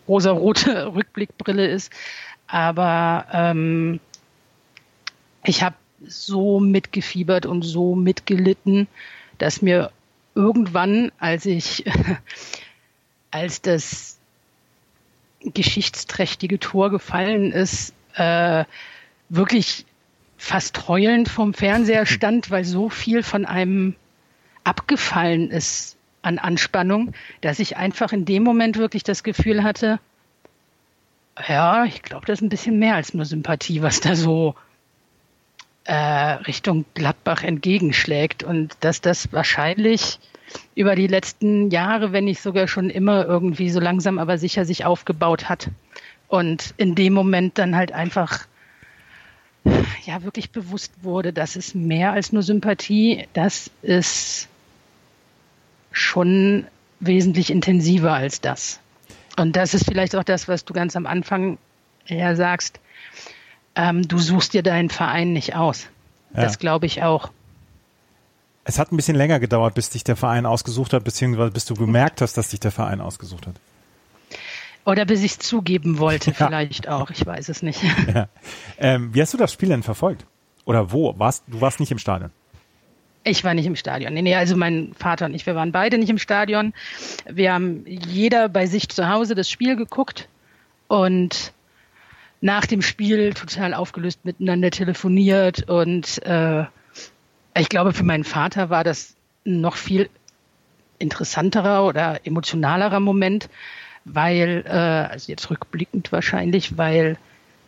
rosa-rote Rückblickbrille ist. Aber ähm, ich habe so mitgefiebert und so mitgelitten, dass mir irgendwann, als ich, als das geschichtsträchtige Tor gefallen ist, äh, wirklich fast heulend vom Fernseher stand, weil so viel von einem abgefallen ist an Anspannung, dass ich einfach in dem Moment wirklich das Gefühl hatte, ja, ich glaube, das ist ein bisschen mehr als nur Sympathie, was da so äh, Richtung Gladbach entgegenschlägt. Und dass das wahrscheinlich über die letzten Jahre, wenn nicht sogar schon immer irgendwie so langsam aber sicher sich aufgebaut hat. Und in dem Moment dann halt einfach ja wirklich bewusst wurde, dass es mehr als nur Sympathie, das ist schon wesentlich intensiver als das. Und das ist vielleicht auch das, was du ganz am Anfang ja sagst. Ähm, du suchst dir deinen Verein nicht aus. Ja. Das glaube ich auch. Es hat ein bisschen länger gedauert, bis dich der Verein ausgesucht hat, beziehungsweise bis du gemerkt hast, dass dich der Verein ausgesucht hat. Oder bis ich es zugeben wollte, ja. vielleicht auch. Ich weiß es nicht. Ja. Ähm, wie hast du das Spiel denn verfolgt? Oder wo? Warst, du warst nicht im Stadion? Ich war nicht im Stadion. Nee, nee, also mein Vater und ich, wir waren beide nicht im Stadion. Wir haben jeder bei sich zu Hause das Spiel geguckt und nach dem Spiel total aufgelöst miteinander telefoniert. Und äh, ich glaube, für meinen Vater war das noch viel interessanterer oder emotionalerer Moment, weil, äh, also jetzt rückblickend wahrscheinlich, weil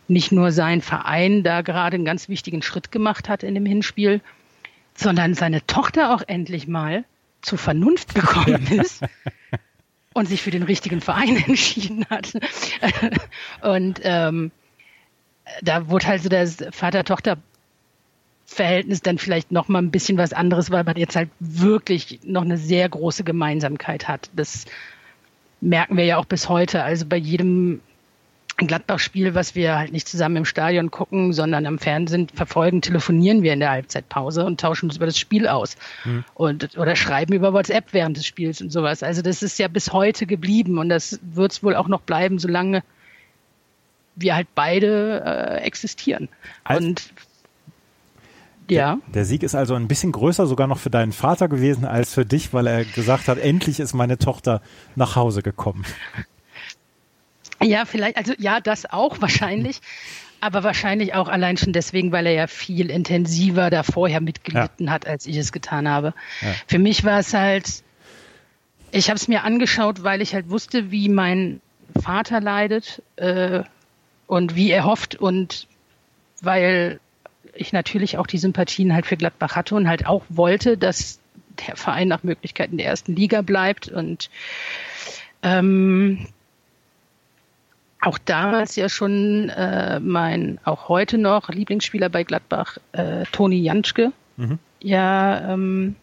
nicht nur sein Verein da gerade einen ganz wichtigen Schritt gemacht hat in dem Hinspiel, sondern seine Tochter auch endlich mal zur Vernunft gekommen ist und sich für den richtigen Verein entschieden hat. und ähm, da wurde halt so das Vater-Tochter- Verhältnis dann vielleicht noch mal ein bisschen was anderes, weil man jetzt halt wirklich noch eine sehr große Gemeinsamkeit hat. Das merken wir ja auch bis heute. Also bei jedem Gladbach-Spiel, was wir halt nicht zusammen im Stadion gucken, sondern am Fernsehen verfolgen, telefonieren wir in der Halbzeitpause und tauschen uns über das Spiel aus. Mhm. Und, oder schreiben über WhatsApp während des Spiels und sowas. Also das ist ja bis heute geblieben und das wird es wohl auch noch bleiben, solange wir halt beide äh, existieren. Also, und ja. Der, der, Sieg ist also ein bisschen größer sogar noch für deinen Vater gewesen als für dich, weil er gesagt hat, endlich ist meine Tochter nach Hause gekommen. Ja, vielleicht, also ja, das auch wahrscheinlich. Aber wahrscheinlich auch allein schon deswegen, weil er ja viel intensiver da vorher mitgelitten ja. hat, als ich es getan habe. Ja. Für mich war es halt, ich habe es mir angeschaut, weil ich halt wusste, wie mein Vater leidet äh, und wie er hofft und weil ich natürlich auch die Sympathien halt für Gladbach hatte und halt auch wollte, dass der Verein nach Möglichkeit in der ersten Liga bleibt. Und ähm, auch damals ja schon äh, mein, auch heute noch Lieblingsspieler bei Gladbach, äh, Toni Janschke, mhm. ja ähm,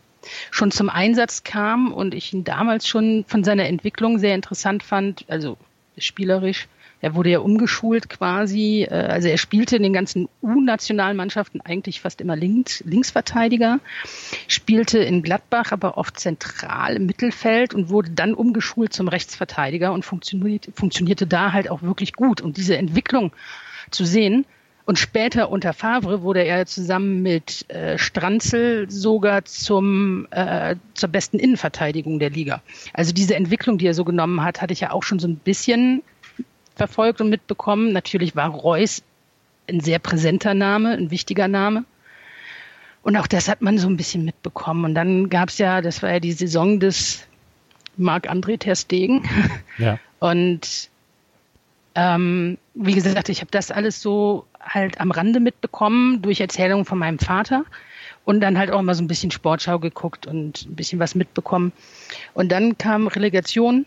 schon zum Einsatz kam und ich ihn damals schon von seiner Entwicklung sehr interessant fand, also spielerisch er wurde ja umgeschult quasi. Äh, also er spielte in den ganzen U-Nationalmannschaften eigentlich fast immer links, Linksverteidiger, spielte in Gladbach aber oft zentral im Mittelfeld und wurde dann umgeschult zum Rechtsverteidiger und funktionierte, funktionierte da halt auch wirklich gut. Und diese Entwicklung zu sehen, und später unter Favre wurde er zusammen mit äh, Stranzel sogar zum, äh, zur besten Innenverteidigung der Liga. Also diese Entwicklung, die er so genommen hat, hatte ich ja auch schon so ein bisschen verfolgt und mitbekommen. Natürlich war Reus ein sehr präsenter Name, ein wichtiger Name. Und auch das hat man so ein bisschen mitbekommen. Und dann gab es ja, das war ja die Saison des Marc-André Ter Stegen. Ja. Und ähm, wie gesagt, ich habe das alles so halt am Rande mitbekommen durch Erzählungen von meinem Vater und dann halt auch immer so ein bisschen Sportschau geguckt und ein bisschen was mitbekommen. Und dann kam Relegation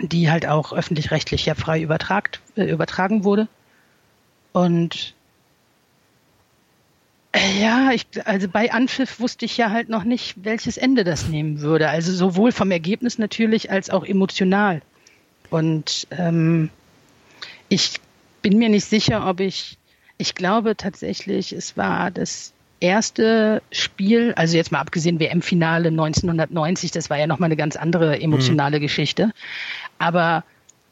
die halt auch öffentlich-rechtlich ja frei übertragt, äh, übertragen wurde. Und äh, ja, ich, also bei Anpfiff wusste ich ja halt noch nicht, welches Ende das nehmen würde. Also sowohl vom Ergebnis natürlich als auch emotional. Und ähm, ich bin mir nicht sicher, ob ich, ich glaube tatsächlich, es war das erste Spiel, also jetzt mal abgesehen WM-Finale 1990, das war ja nochmal eine ganz andere emotionale mhm. Geschichte. Aber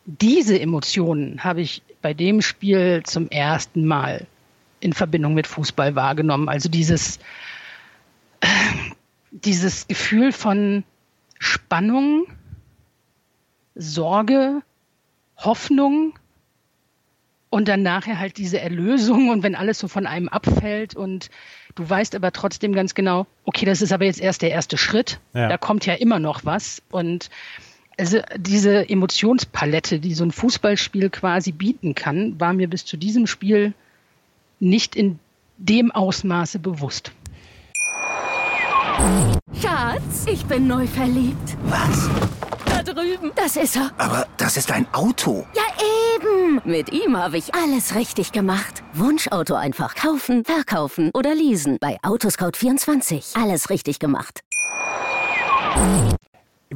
diese Emotionen habe ich bei dem Spiel zum ersten Mal in Verbindung mit Fußball wahrgenommen. Also dieses, äh, dieses Gefühl von Spannung, Sorge, Hoffnung und dann nachher halt diese Erlösung und wenn alles so von einem abfällt und du weißt aber trotzdem ganz genau, okay, das ist aber jetzt erst der erste Schritt, ja. da kommt ja immer noch was und also diese Emotionspalette, die so ein Fußballspiel quasi bieten kann, war mir bis zu diesem Spiel nicht in dem Ausmaße bewusst. Schatz, ich bin neu verliebt. Was? Drüben. Das ist er. Aber das ist ein Auto. Ja, eben. Mit ihm habe ich alles richtig gemacht. Wunschauto einfach kaufen, verkaufen oder leasen. Bei Autoscout24. Alles richtig gemacht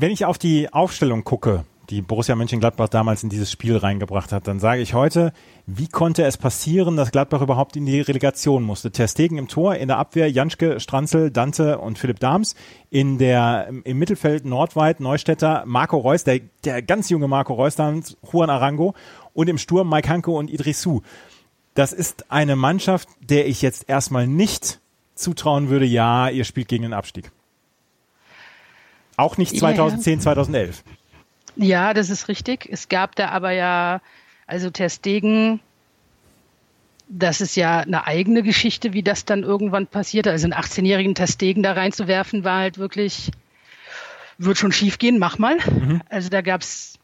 wenn ich auf die Aufstellung gucke, die Borussia Mönchengladbach damals in dieses Spiel reingebracht hat, dann sage ich heute, wie konnte es passieren, dass Gladbach überhaupt in die Relegation musste? Ter Stegen im Tor, in der Abwehr Janschke, Stranzel, Dante und Philipp Dahms, in der, im Mittelfeld Nordweit, Neustädter, Marco Reus, der, der ganz junge Marco Reus damals, Juan Arango und im Sturm Mike Hanke und Idrissou. Das ist eine Mannschaft, der ich jetzt erstmal nicht zutrauen würde, ja, ihr spielt gegen den Abstieg. Auch nicht 2010, ja. 2011. Ja, das ist richtig. Es gab da aber ja, also Testegen, das ist ja eine eigene Geschichte, wie das dann irgendwann passiert. Also einen 18-jährigen Testegen da reinzuwerfen, war halt wirklich, wird schon schief gehen, mach mal. Mhm. Also da gab es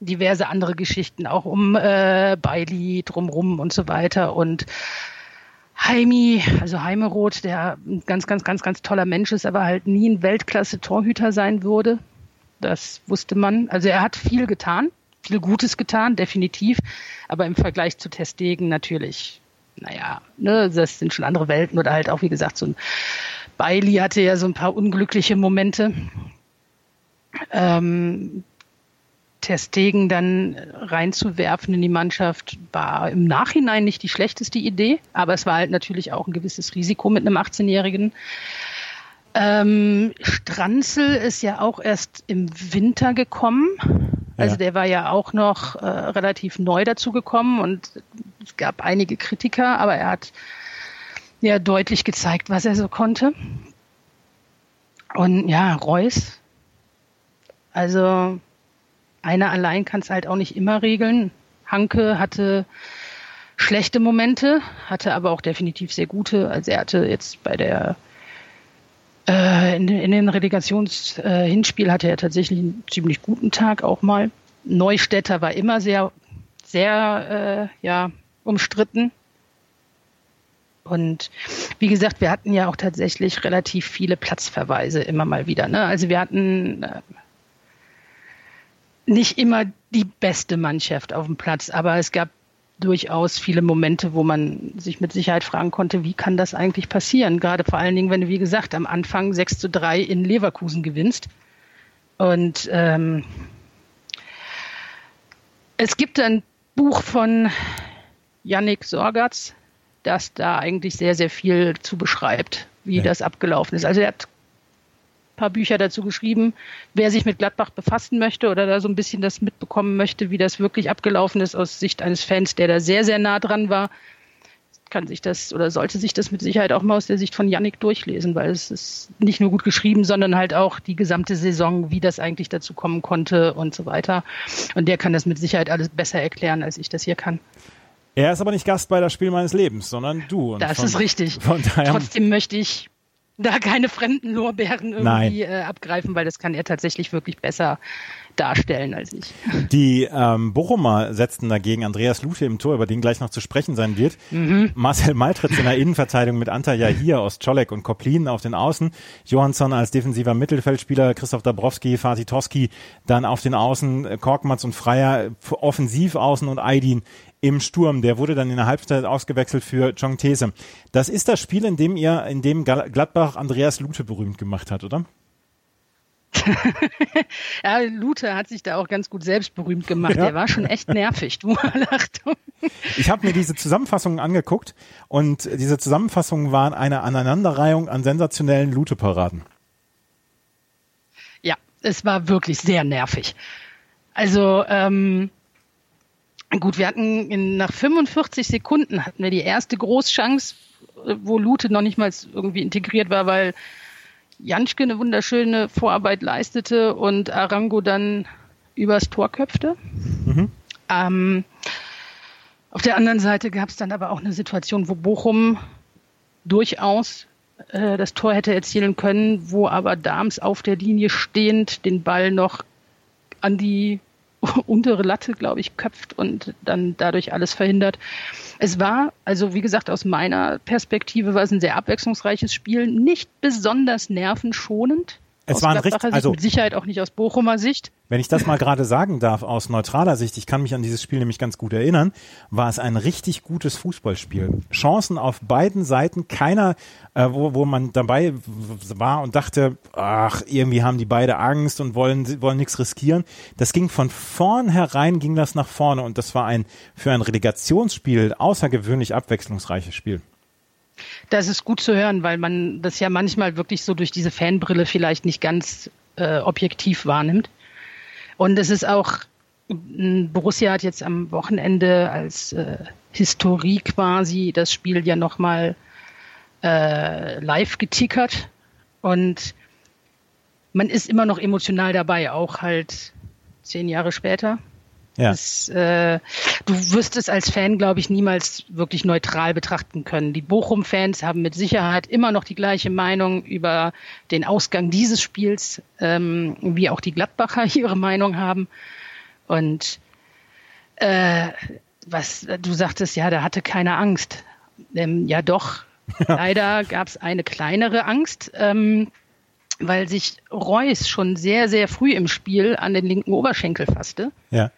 diverse andere Geschichten, auch um äh, Bailey drumrum und so weiter. Und Heimi, also Heimeroth, der ein ganz, ganz, ganz, ganz toller Mensch ist, aber halt nie ein Weltklasse-Torhüter sein würde. Das wusste man. Also er hat viel getan, viel Gutes getan, definitiv. Aber im Vergleich zu Testegen natürlich, naja, ne, das sind schon andere Welten oder halt auch, wie gesagt, so ein Bailey hatte ja so ein paar unglückliche Momente. Ähm, Testegen dann reinzuwerfen in die Mannschaft war im Nachhinein nicht die schlechteste Idee, aber es war halt natürlich auch ein gewisses Risiko mit einem 18-Jährigen. Ähm, Stranzel ist ja auch erst im Winter gekommen. Also ja. der war ja auch noch äh, relativ neu dazu gekommen und es gab einige Kritiker, aber er hat ja deutlich gezeigt, was er so konnte. Und ja, Reus. Also einer allein kann es halt auch nicht immer regeln. Hanke hatte schlechte Momente, hatte aber auch definitiv sehr gute. Also er hatte jetzt bei der in, in den Relegationshinspiel äh, hatte er tatsächlich einen ziemlich guten Tag auch mal. Neustädter war immer sehr, sehr äh, ja, umstritten. Und wie gesagt, wir hatten ja auch tatsächlich relativ viele Platzverweise immer mal wieder. Ne? Also wir hatten äh, nicht immer die beste Mannschaft auf dem Platz, aber es gab durchaus viele Momente, wo man sich mit Sicherheit fragen konnte, wie kann das eigentlich passieren? Gerade vor allen Dingen, wenn du, wie gesagt, am Anfang 6 zu 3 in Leverkusen gewinnst. Und ähm, es gibt ein Buch von Yannick Sorgatz, das da eigentlich sehr, sehr viel zu beschreibt, wie ja. das abgelaufen ist. Also er hat paar Bücher dazu geschrieben. Wer sich mit Gladbach befassen möchte oder da so ein bisschen das mitbekommen möchte, wie das wirklich abgelaufen ist aus Sicht eines Fans, der da sehr, sehr nah dran war, kann sich das oder sollte sich das mit Sicherheit auch mal aus der Sicht von Yannick durchlesen, weil es ist nicht nur gut geschrieben, sondern halt auch die gesamte Saison, wie das eigentlich dazu kommen konnte und so weiter. Und der kann das mit Sicherheit alles besser erklären, als ich das hier kann. Er ist aber nicht Gast bei das Spiel meines Lebens, sondern du. das von, ist richtig. Trotzdem möchte ich da keine fremden Lorbeeren irgendwie äh, abgreifen, weil das kann er tatsächlich wirklich besser darstellen als ich. Die ähm, Bochumer setzten dagegen Andreas Lute im Tor, über den gleich noch zu sprechen sein wird. Mhm. Marcel Maltritz in der Innenverteidigung mit Anta Yahir aus Czolek und Koplin auf den Außen. Johansson als defensiver Mittelfeldspieler, Christoph Dabrowski, Fatih Toski dann auf den Außen, Korkmaz und Freier offensiv außen und Aydin im Sturm. Der wurde dann in der Halbzeit ausgewechselt für John These. Das ist das Spiel, in dem ihr, in dem Gladbach Andreas Lute berühmt gemacht hat, oder? ja, Lute hat sich da auch ganz gut selbst berühmt gemacht. Ja. Der war schon echt nervig, du Achtung. Ich habe mir diese Zusammenfassungen angeguckt und diese Zusammenfassungen waren eine Aneinanderreihung an sensationellen Lute-Paraden. Ja, es war wirklich sehr nervig. Also, ähm, Gut, wir hatten in, nach 45 Sekunden hatten wir die erste Großchance, wo Lute noch nicht mal irgendwie integriert war, weil Janschke eine wunderschöne Vorarbeit leistete und Arango dann übers Tor köpfte. Mhm. Ähm, auf der anderen Seite gab es dann aber auch eine Situation, wo Bochum durchaus äh, das Tor hätte erzielen können, wo aber Dams auf der Linie stehend den Ball noch an die untere Latte, glaube ich, köpft und dann dadurch alles verhindert. Es war, also wie gesagt, aus meiner Perspektive war es ein sehr abwechslungsreiches Spiel, nicht besonders nervenschonend. Es war ein richtig, also mit Sicherheit auch nicht aus Bochumer Sicht. Wenn ich das mal gerade sagen darf, aus neutraler Sicht, ich kann mich an dieses Spiel nämlich ganz gut erinnern, war es ein richtig gutes Fußballspiel. Chancen auf beiden Seiten, keiner, äh, wo, wo man dabei war und dachte, ach, irgendwie haben die beide Angst und wollen, wollen nichts riskieren. Das ging von vornherein, ging das nach vorne und das war ein für ein Relegationsspiel außergewöhnlich abwechslungsreiches Spiel. Das ist gut zu hören, weil man das ja manchmal wirklich so durch diese Fanbrille vielleicht nicht ganz äh, objektiv wahrnimmt. Und es ist auch, Borussia hat jetzt am Wochenende als äh, Historie quasi das Spiel ja nochmal äh, live getickert. Und man ist immer noch emotional dabei, auch halt zehn Jahre später. Ja. Das, äh, du wirst es als Fan, glaube ich, niemals wirklich neutral betrachten können. Die Bochum-Fans haben mit Sicherheit immer noch die gleiche Meinung über den Ausgang dieses Spiels, ähm, wie auch die Gladbacher ihre Meinung haben. Und äh, was du sagtest, ja, da hatte keine Angst. Ähm, ja, doch. Leider gab es eine kleinere Angst. Ähm, weil sich Reus schon sehr, sehr früh im Spiel an den linken Oberschenkel fasste. Ja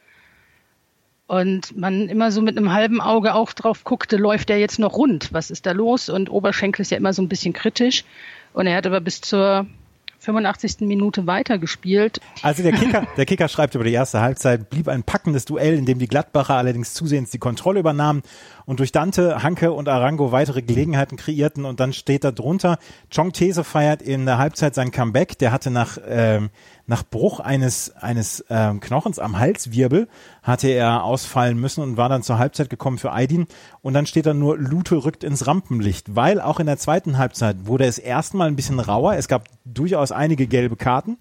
und man immer so mit einem halben Auge auch drauf guckte, läuft der jetzt noch rund? Was ist da los? Und Oberschenkel ist ja immer so ein bisschen kritisch. Und er hat aber bis zur 85. Minute weitergespielt. Also der Kicker, der Kicker schreibt über die erste Halbzeit, blieb ein packendes Duell, in dem die Gladbacher allerdings zusehends die Kontrolle übernahmen und durch Dante, Hanke und Arango weitere Gelegenheiten kreierten und dann steht da drunter, Chong These feiert in der Halbzeit sein Comeback, der hatte nach ähm, nach Bruch eines, eines ähm, Knochens am Halswirbel hatte er ausfallen müssen und war dann zur Halbzeit gekommen für Aydin. Und dann steht da nur, Lute rückt ins Rampenlicht, weil auch in der zweiten Halbzeit wurde es erstmal ein bisschen rauer. Es gab durchaus einige gelbe Karten.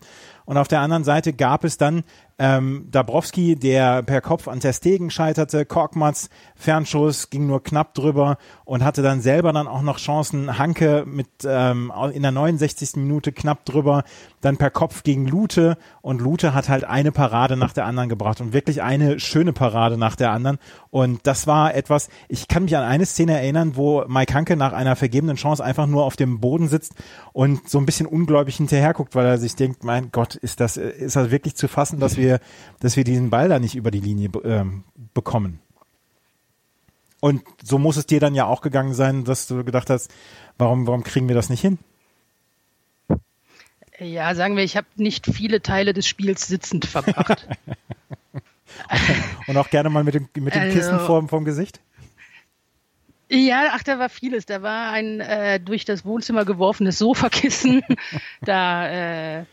Und auf der anderen Seite gab es dann ähm, Dabrowski, der per Kopf an Ter Stegen scheiterte, Korkmaz, Fernschuss, ging nur knapp drüber und hatte dann selber dann auch noch Chancen. Hanke mit ähm, in der 69. Minute knapp drüber, dann per Kopf gegen Lute und Lute hat halt eine Parade nach der anderen gebracht und wirklich eine schöne Parade nach der anderen. Und das war etwas, ich kann mich an eine Szene erinnern, wo Mike Hanke nach einer vergebenen Chance einfach nur auf dem Boden sitzt und so ein bisschen ungläubig hinterher guckt, weil er sich denkt, mein Gott, ist das, ist das wirklich zu fassen, dass wir wir, dass wir diesen Ball da nicht über die Linie ähm, bekommen. Und so muss es dir dann ja auch gegangen sein, dass du gedacht hast, warum, warum kriegen wir das nicht hin? Ja, sagen wir, ich habe nicht viele Teile des Spiels sitzend verbracht. Und auch gerne mal mit dem, mit dem also, Kissen vorm, vorm Gesicht? Ja, ach, da war vieles. Da war ein äh, durch das Wohnzimmer geworfenes Sofakissen. da äh,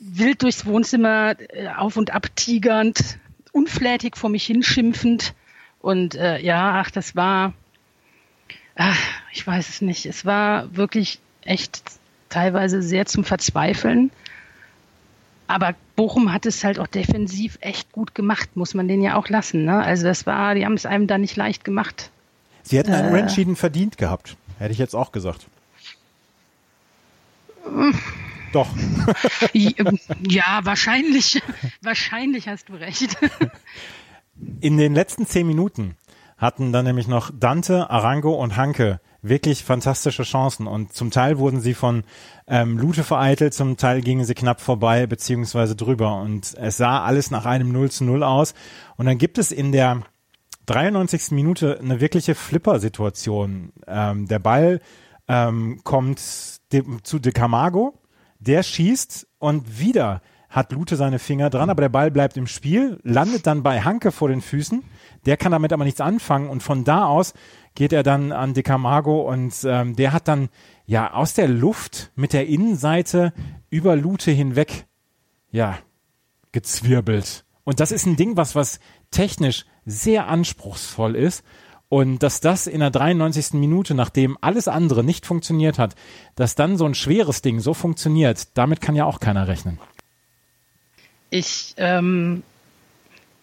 wild durchs Wohnzimmer äh, auf und ab tigernd, unflätig vor mich hinschimpfend. Und äh, ja, ach, das war, ach, ich weiß es nicht. Es war wirklich echt teilweise sehr zum Verzweifeln. Aber Bochum hat es halt auch defensiv echt gut gemacht, muss man den ja auch lassen. Ne? Also das war, die haben es einem da nicht leicht gemacht. Sie hätten einen äh, Unentschieden verdient gehabt, hätte ich jetzt auch gesagt. Doch. Ja, wahrscheinlich. Wahrscheinlich hast du recht. In den letzten zehn Minuten hatten dann nämlich noch Dante, Arango und Hanke wirklich fantastische Chancen und zum Teil wurden sie von ähm, Lute vereitelt, zum Teil gingen sie knapp vorbei beziehungsweise drüber und es sah alles nach einem 0 zu 0 aus und dann gibt es in der 93. Minute eine wirkliche Flipper-Situation. Ähm, der Ball ähm, kommt zu De Camargo der schießt und wieder hat Lute seine Finger dran, aber der Ball bleibt im Spiel, landet dann bei Hanke vor den Füßen. Der kann damit aber nichts anfangen und von da aus geht er dann an De Camargo und ähm, der hat dann ja aus der Luft mit der Innenseite über Lute hinweg ja gezwirbelt. Und das ist ein Ding, was was technisch sehr anspruchsvoll ist und dass das in der 93. Minute, nachdem alles andere nicht funktioniert hat, dass dann so ein schweres Ding so funktioniert, damit kann ja auch keiner rechnen. Ich ähm,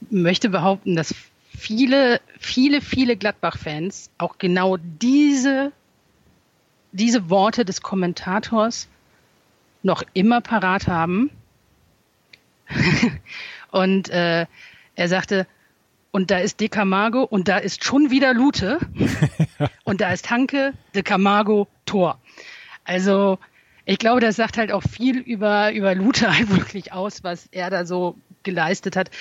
möchte behaupten, dass viele, viele, viele Gladbach-Fans auch genau diese, diese Worte des Kommentators noch immer parat haben. Und äh, er sagte, und da ist De Camargo und da ist schon wieder Lute und da ist Hanke, De Camargo, Tor. Also ich glaube, das sagt halt auch viel über, über Lute halt wirklich aus, was er da so geleistet hat.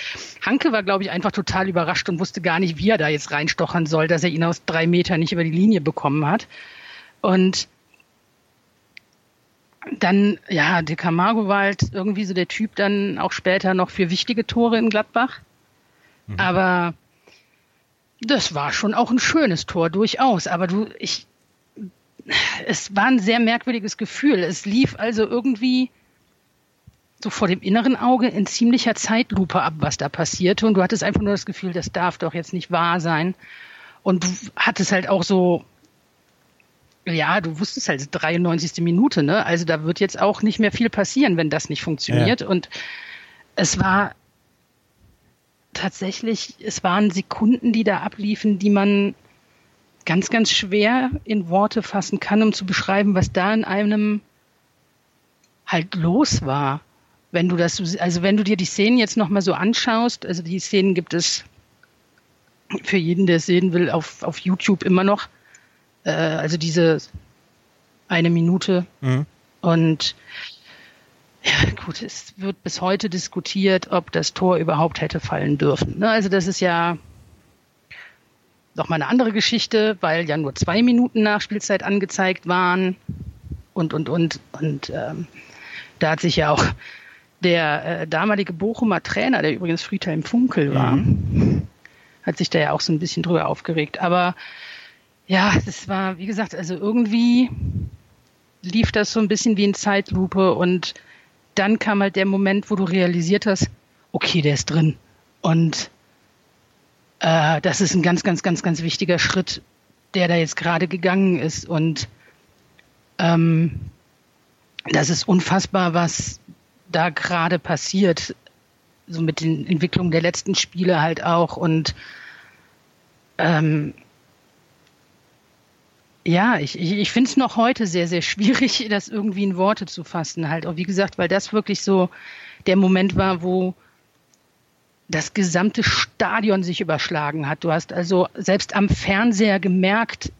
Hanke war, glaube ich, einfach total überrascht und wusste gar nicht, wie er da jetzt reinstochern soll, dass er ihn aus drei Metern nicht über die Linie bekommen hat. Und dann, ja, De Camargo war halt irgendwie so der Typ dann auch später noch für wichtige Tore in Gladbach. Mhm. Aber das war schon auch ein schönes Tor, durchaus. Aber du, ich, es war ein sehr merkwürdiges Gefühl. Es lief also irgendwie so vor dem inneren Auge in ziemlicher Zeitlupe ab, was da passierte. Und du hattest einfach nur das Gefühl, das darf doch jetzt nicht wahr sein. Und du hattest halt auch so, ja, du wusstest halt 93. Minute, ne? Also da wird jetzt auch nicht mehr viel passieren, wenn das nicht funktioniert. Ja. Und es war tatsächlich, es waren Sekunden, die da abliefen, die man ganz, ganz schwer in Worte fassen kann, um zu beschreiben, was da in einem halt los war. Wenn du das, also wenn du dir die Szenen jetzt nochmal so anschaust, also die Szenen gibt es für jeden, der es sehen will, auf, auf YouTube immer noch. Äh, also diese eine Minute. Mhm. Und ja, gut, es wird bis heute diskutiert, ob das Tor überhaupt hätte fallen dürfen. Ne? Also das ist ja noch mal eine andere Geschichte, weil ja nur zwei Minuten Nachspielzeit angezeigt waren und und und und ähm, da hat sich ja auch der äh, damalige Bochumer Trainer, der übrigens Friedhelm Funkel war, mhm. hat sich da ja auch so ein bisschen drüber aufgeregt. Aber ja, das war, wie gesagt, also irgendwie lief das so ein bisschen wie in Zeitlupe und dann kam halt der Moment, wo du realisiert hast, okay, der ist drin. Und äh, das ist ein ganz, ganz, ganz, ganz wichtiger Schritt, der da jetzt gerade gegangen ist. Und ähm, das ist unfassbar, was da gerade passiert. So mit den Entwicklungen der letzten Spiele halt auch. Und ähm, ja, ich, ich, ich finde es noch heute sehr, sehr schwierig, das irgendwie in Worte zu fassen. Halt auch wie gesagt, weil das wirklich so der Moment war, wo das gesamte Stadion sich überschlagen hat. Du hast also selbst am Fernseher gemerkt,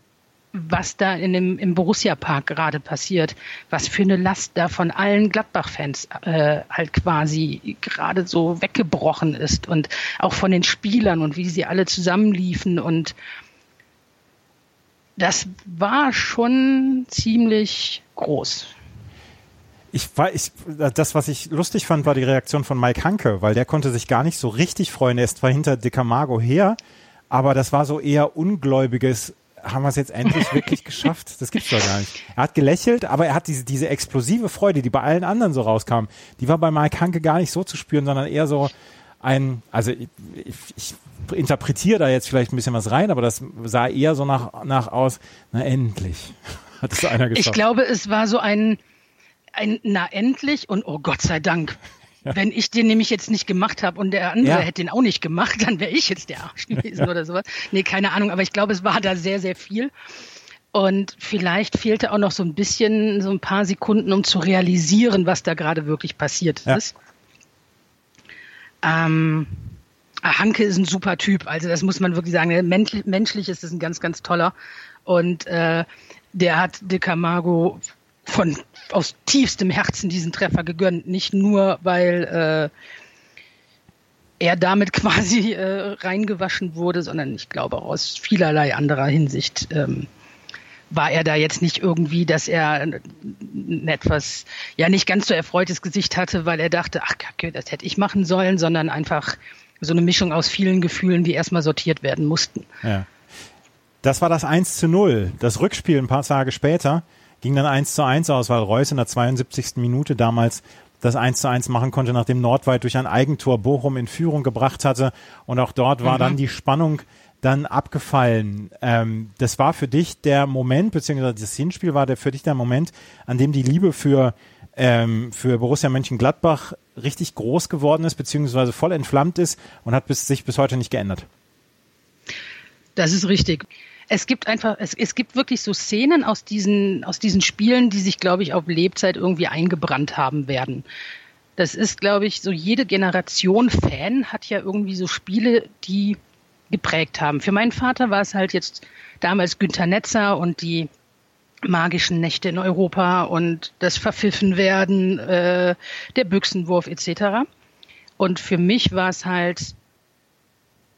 was da in dem, im Borussia-Park gerade passiert, was für eine Last da von allen Gladbach-Fans äh, halt quasi gerade so weggebrochen ist und auch von den Spielern und wie sie alle zusammenliefen und das war schon ziemlich groß. Ich war, ich, das, was ich lustig fand, war die Reaktion von Mike Hanke, weil der konnte sich gar nicht so richtig freuen. Er ist zwar hinter De Camargo her, aber das war so eher ungläubiges, haben wir es jetzt endlich wirklich geschafft? Das gibt's doch gar nicht. Er hat gelächelt, aber er hat diese, diese explosive Freude, die bei allen anderen so rauskam, die war bei Mike Hanke gar nicht so zu spüren, sondern eher so ein, also ich, ich interpretiere da jetzt vielleicht ein bisschen was rein, aber das sah eher so nach, nach aus, na endlich. Hat es einer geschafft. Ich glaube, es war so ein, ein na endlich und oh Gott sei Dank. Ja. Wenn ich den nämlich jetzt nicht gemacht habe und der andere ja. hätte den auch nicht gemacht, dann wäre ich jetzt der Arsch gewesen ja. oder sowas. Nee, keine Ahnung, aber ich glaube, es war da sehr, sehr viel. Und vielleicht fehlte auch noch so ein bisschen, so ein paar Sekunden, um zu realisieren, was da gerade wirklich passiert ist. Ähm, Ah, Hanke ist ein super Typ. Also das muss man wirklich sagen. menschlich ist es ein ganz, ganz toller. Und äh, der hat De Camargo von aus tiefstem Herzen diesen Treffer gegönnt. Nicht nur, weil äh, er damit quasi äh, reingewaschen wurde, sondern ich glaube auch aus vielerlei anderer Hinsicht ähm, war er da jetzt nicht irgendwie, dass er ein etwas, ja nicht ganz so erfreutes Gesicht hatte, weil er dachte, ach Kacke, das hätte ich machen sollen, sondern einfach so eine Mischung aus vielen Gefühlen, die erstmal sortiert werden mussten. Ja. Das war das 1 zu 0. Das Rückspiel ein paar Tage später ging dann 1 zu 1 aus, weil Reus in der 72. Minute damals das 1 zu 1 machen konnte, nachdem Nordweit durch ein Eigentor Bochum in Führung gebracht hatte. Und auch dort war mhm. dann die Spannung dann abgefallen. Ähm, das war für dich der Moment, beziehungsweise das Hinspiel war der für dich der Moment, an dem die Liebe für ähm, für Borussia Mönchengladbach richtig groß geworden ist, beziehungsweise voll entflammt ist und hat bis, sich bis heute nicht geändert. Das ist richtig. Es gibt einfach, es, es gibt wirklich so Szenen aus diesen, aus diesen Spielen, die sich, glaube ich, auf Lebzeit irgendwie eingebrannt haben werden. Das ist, glaube ich, so jede Generation Fan hat ja irgendwie so Spiele, die geprägt haben. Für meinen Vater war es halt jetzt damals Günter Netzer und die magischen Nächte in Europa und das Verpfiffen werden, äh, der Büchsenwurf etc. Und für mich war es halt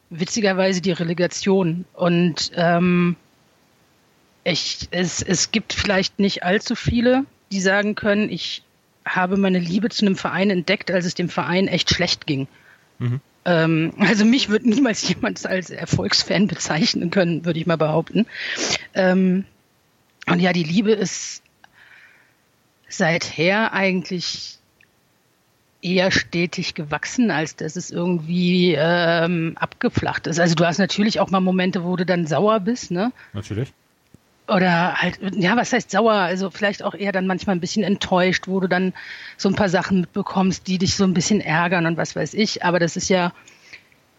witzigerweise die Relegation. Und ähm, ich, es, es gibt vielleicht nicht allzu viele, die sagen können, ich habe meine Liebe zu einem Verein entdeckt, als es dem Verein echt schlecht ging. Mhm. Ähm, also mich wird niemals jemand als Erfolgsfan bezeichnen können, würde ich mal behaupten. Ähm, und ja, die Liebe ist seither eigentlich eher stetig gewachsen, als dass es irgendwie ähm, abgeflacht ist. Also du hast natürlich auch mal Momente, wo du dann sauer bist, ne? Natürlich. Oder halt, ja, was heißt sauer? Also vielleicht auch eher dann manchmal ein bisschen enttäuscht, wo du dann so ein paar Sachen mitbekommst, die dich so ein bisschen ärgern und was weiß ich. Aber das ist ja,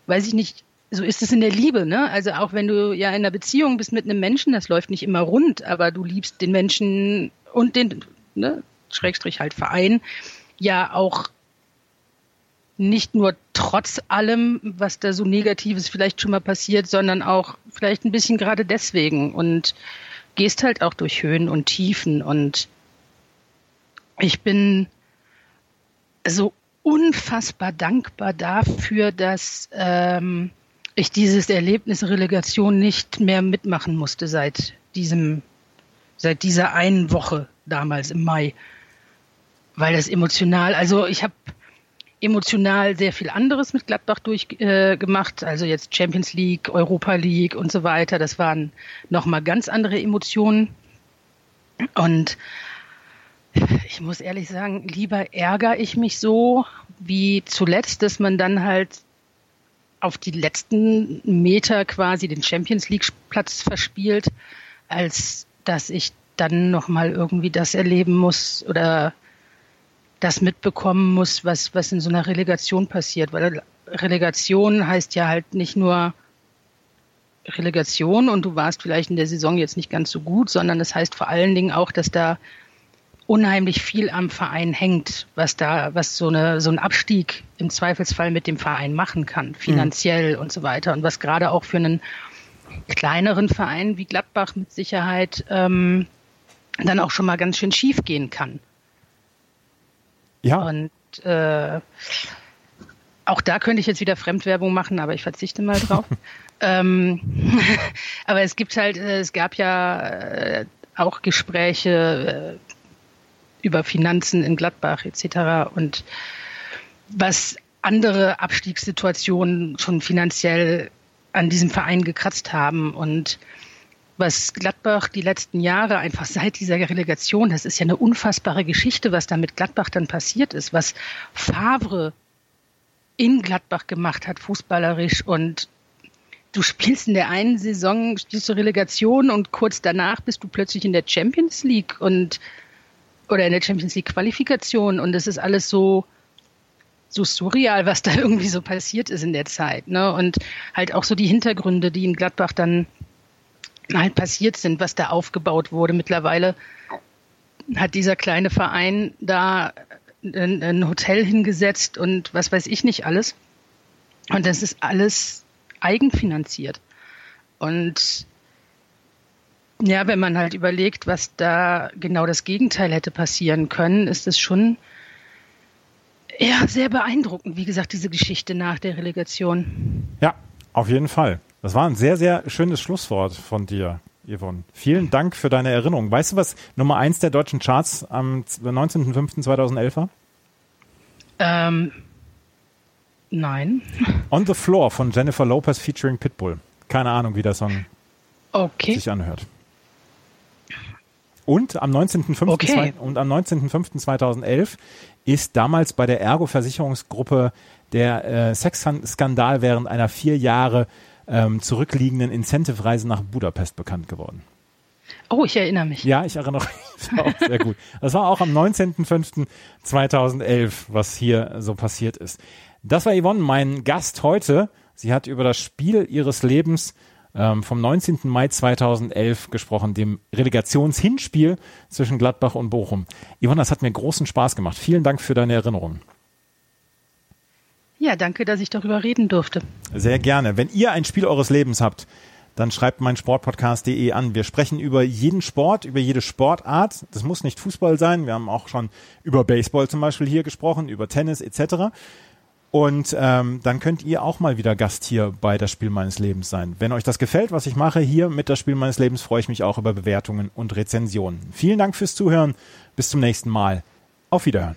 weiß ich nicht, so ist es in der Liebe, ne? Also auch wenn du ja in einer Beziehung bist mit einem Menschen, das läuft nicht immer rund, aber du liebst den Menschen und den, ne, Schrägstrich halt Verein, ja auch nicht nur trotz allem, was da so Negatives vielleicht schon mal passiert, sondern auch vielleicht ein bisschen gerade deswegen und gehst halt auch durch Höhen und Tiefen und ich bin so unfassbar dankbar dafür, dass ähm, ich dieses Erlebnis Relegation nicht mehr mitmachen musste seit diesem, seit dieser einen Woche damals im Mai. weil das emotional, also ich habe emotional sehr viel anderes mit Gladbach durchgemacht, äh, also jetzt Champions League, Europa League und so weiter. Das waren nochmal ganz andere Emotionen. Und ich muss ehrlich sagen, lieber ärgere ich mich so wie zuletzt, dass man dann halt auf die letzten Meter quasi den Champions League Platz verspielt, als dass ich dann nochmal irgendwie das erleben muss oder das mitbekommen muss, was, was in so einer Relegation passiert. Weil Relegation heißt ja halt nicht nur Relegation und du warst vielleicht in der Saison jetzt nicht ganz so gut, sondern es das heißt vor allen Dingen auch, dass da unheimlich viel am Verein hängt, was da, was so eine, so ein Abstieg im Zweifelsfall mit dem Verein machen kann, finanziell mhm. und so weiter. Und was gerade auch für einen kleineren Verein wie Gladbach mit Sicherheit ähm, dann auch schon mal ganz schön schief gehen kann. Ja. Und äh, auch da könnte ich jetzt wieder Fremdwerbung machen, aber ich verzichte mal drauf. ähm, aber es gibt halt, äh, es gab ja äh, auch Gespräche äh, über Finanzen in Gladbach etc. Und was andere Abstiegssituationen schon finanziell an diesem Verein gekratzt haben und was Gladbach die letzten Jahre einfach seit dieser Relegation, das ist ja eine unfassbare Geschichte, was da mit Gladbach dann passiert ist, was Favre in Gladbach gemacht hat, fußballerisch und du spielst in der einen Saison, spielst Relegation und kurz danach bist du plötzlich in der Champions League und oder in der Champions League Qualifikation und es ist alles so so surreal, was da irgendwie so passiert ist in der Zeit, ne? Und halt auch so die Hintergründe, die in Gladbach dann halt passiert sind, was da aufgebaut wurde. Mittlerweile hat dieser kleine Verein da ein, ein Hotel hingesetzt und was weiß ich nicht alles. Und das ist alles eigenfinanziert. Und ja, wenn man halt überlegt, was da genau das Gegenteil hätte passieren können, ist es schon ja, sehr beeindruckend, wie gesagt, diese Geschichte nach der Relegation. Ja, auf jeden Fall. Das war ein sehr, sehr schönes Schlusswort von dir, Yvonne. Vielen Dank für deine Erinnerung. Weißt du, was Nummer eins der deutschen Charts am 19.05.2011 war? Ähm, nein. On the Floor von Jennifer Lopez featuring Pitbull. Keine Ahnung, wie der Song okay. sich anhört. Und am 19.05.2011 okay. und am 19.05.2011 ist damals bei der Ergo Versicherungsgruppe der äh, Sexskandal während einer vier Jahre ähm, zurückliegenden Incentive-Reise nach Budapest bekannt geworden. Oh, ich erinnere mich. Ja, ich erinnere mich auch sehr gut. Das war auch am 19.05.2011, was hier so passiert ist. Das war Yvonne, mein Gast heute. Sie hat über das Spiel ihres Lebens ähm, vom 19. Mai 2011 gesprochen, dem Relegationshinspiel zwischen Gladbach und Bochum. Yvonne, das hat mir großen Spaß gemacht. Vielen Dank für deine Erinnerung. Ja, danke, dass ich darüber reden durfte. Sehr gerne. Wenn ihr ein Spiel eures Lebens habt, dann schreibt mein Sportpodcast.de an. Wir sprechen über jeden Sport, über jede Sportart. Das muss nicht Fußball sein. Wir haben auch schon über Baseball zum Beispiel hier gesprochen, über Tennis etc. Und ähm, dann könnt ihr auch mal wieder Gast hier bei das Spiel meines Lebens sein. Wenn euch das gefällt, was ich mache hier mit das Spiel meines Lebens, freue ich mich auch über Bewertungen und Rezensionen. Vielen Dank fürs Zuhören. Bis zum nächsten Mal. Auf Wiederhören.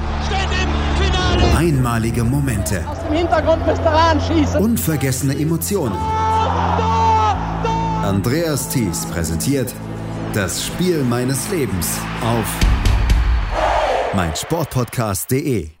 Einmalige Momente. Aus dem Hintergrund müsst ihr anschießen. Unvergessene Emotionen. Andreas Thies präsentiert das Spiel meines Lebens auf meinsportpodcast.de.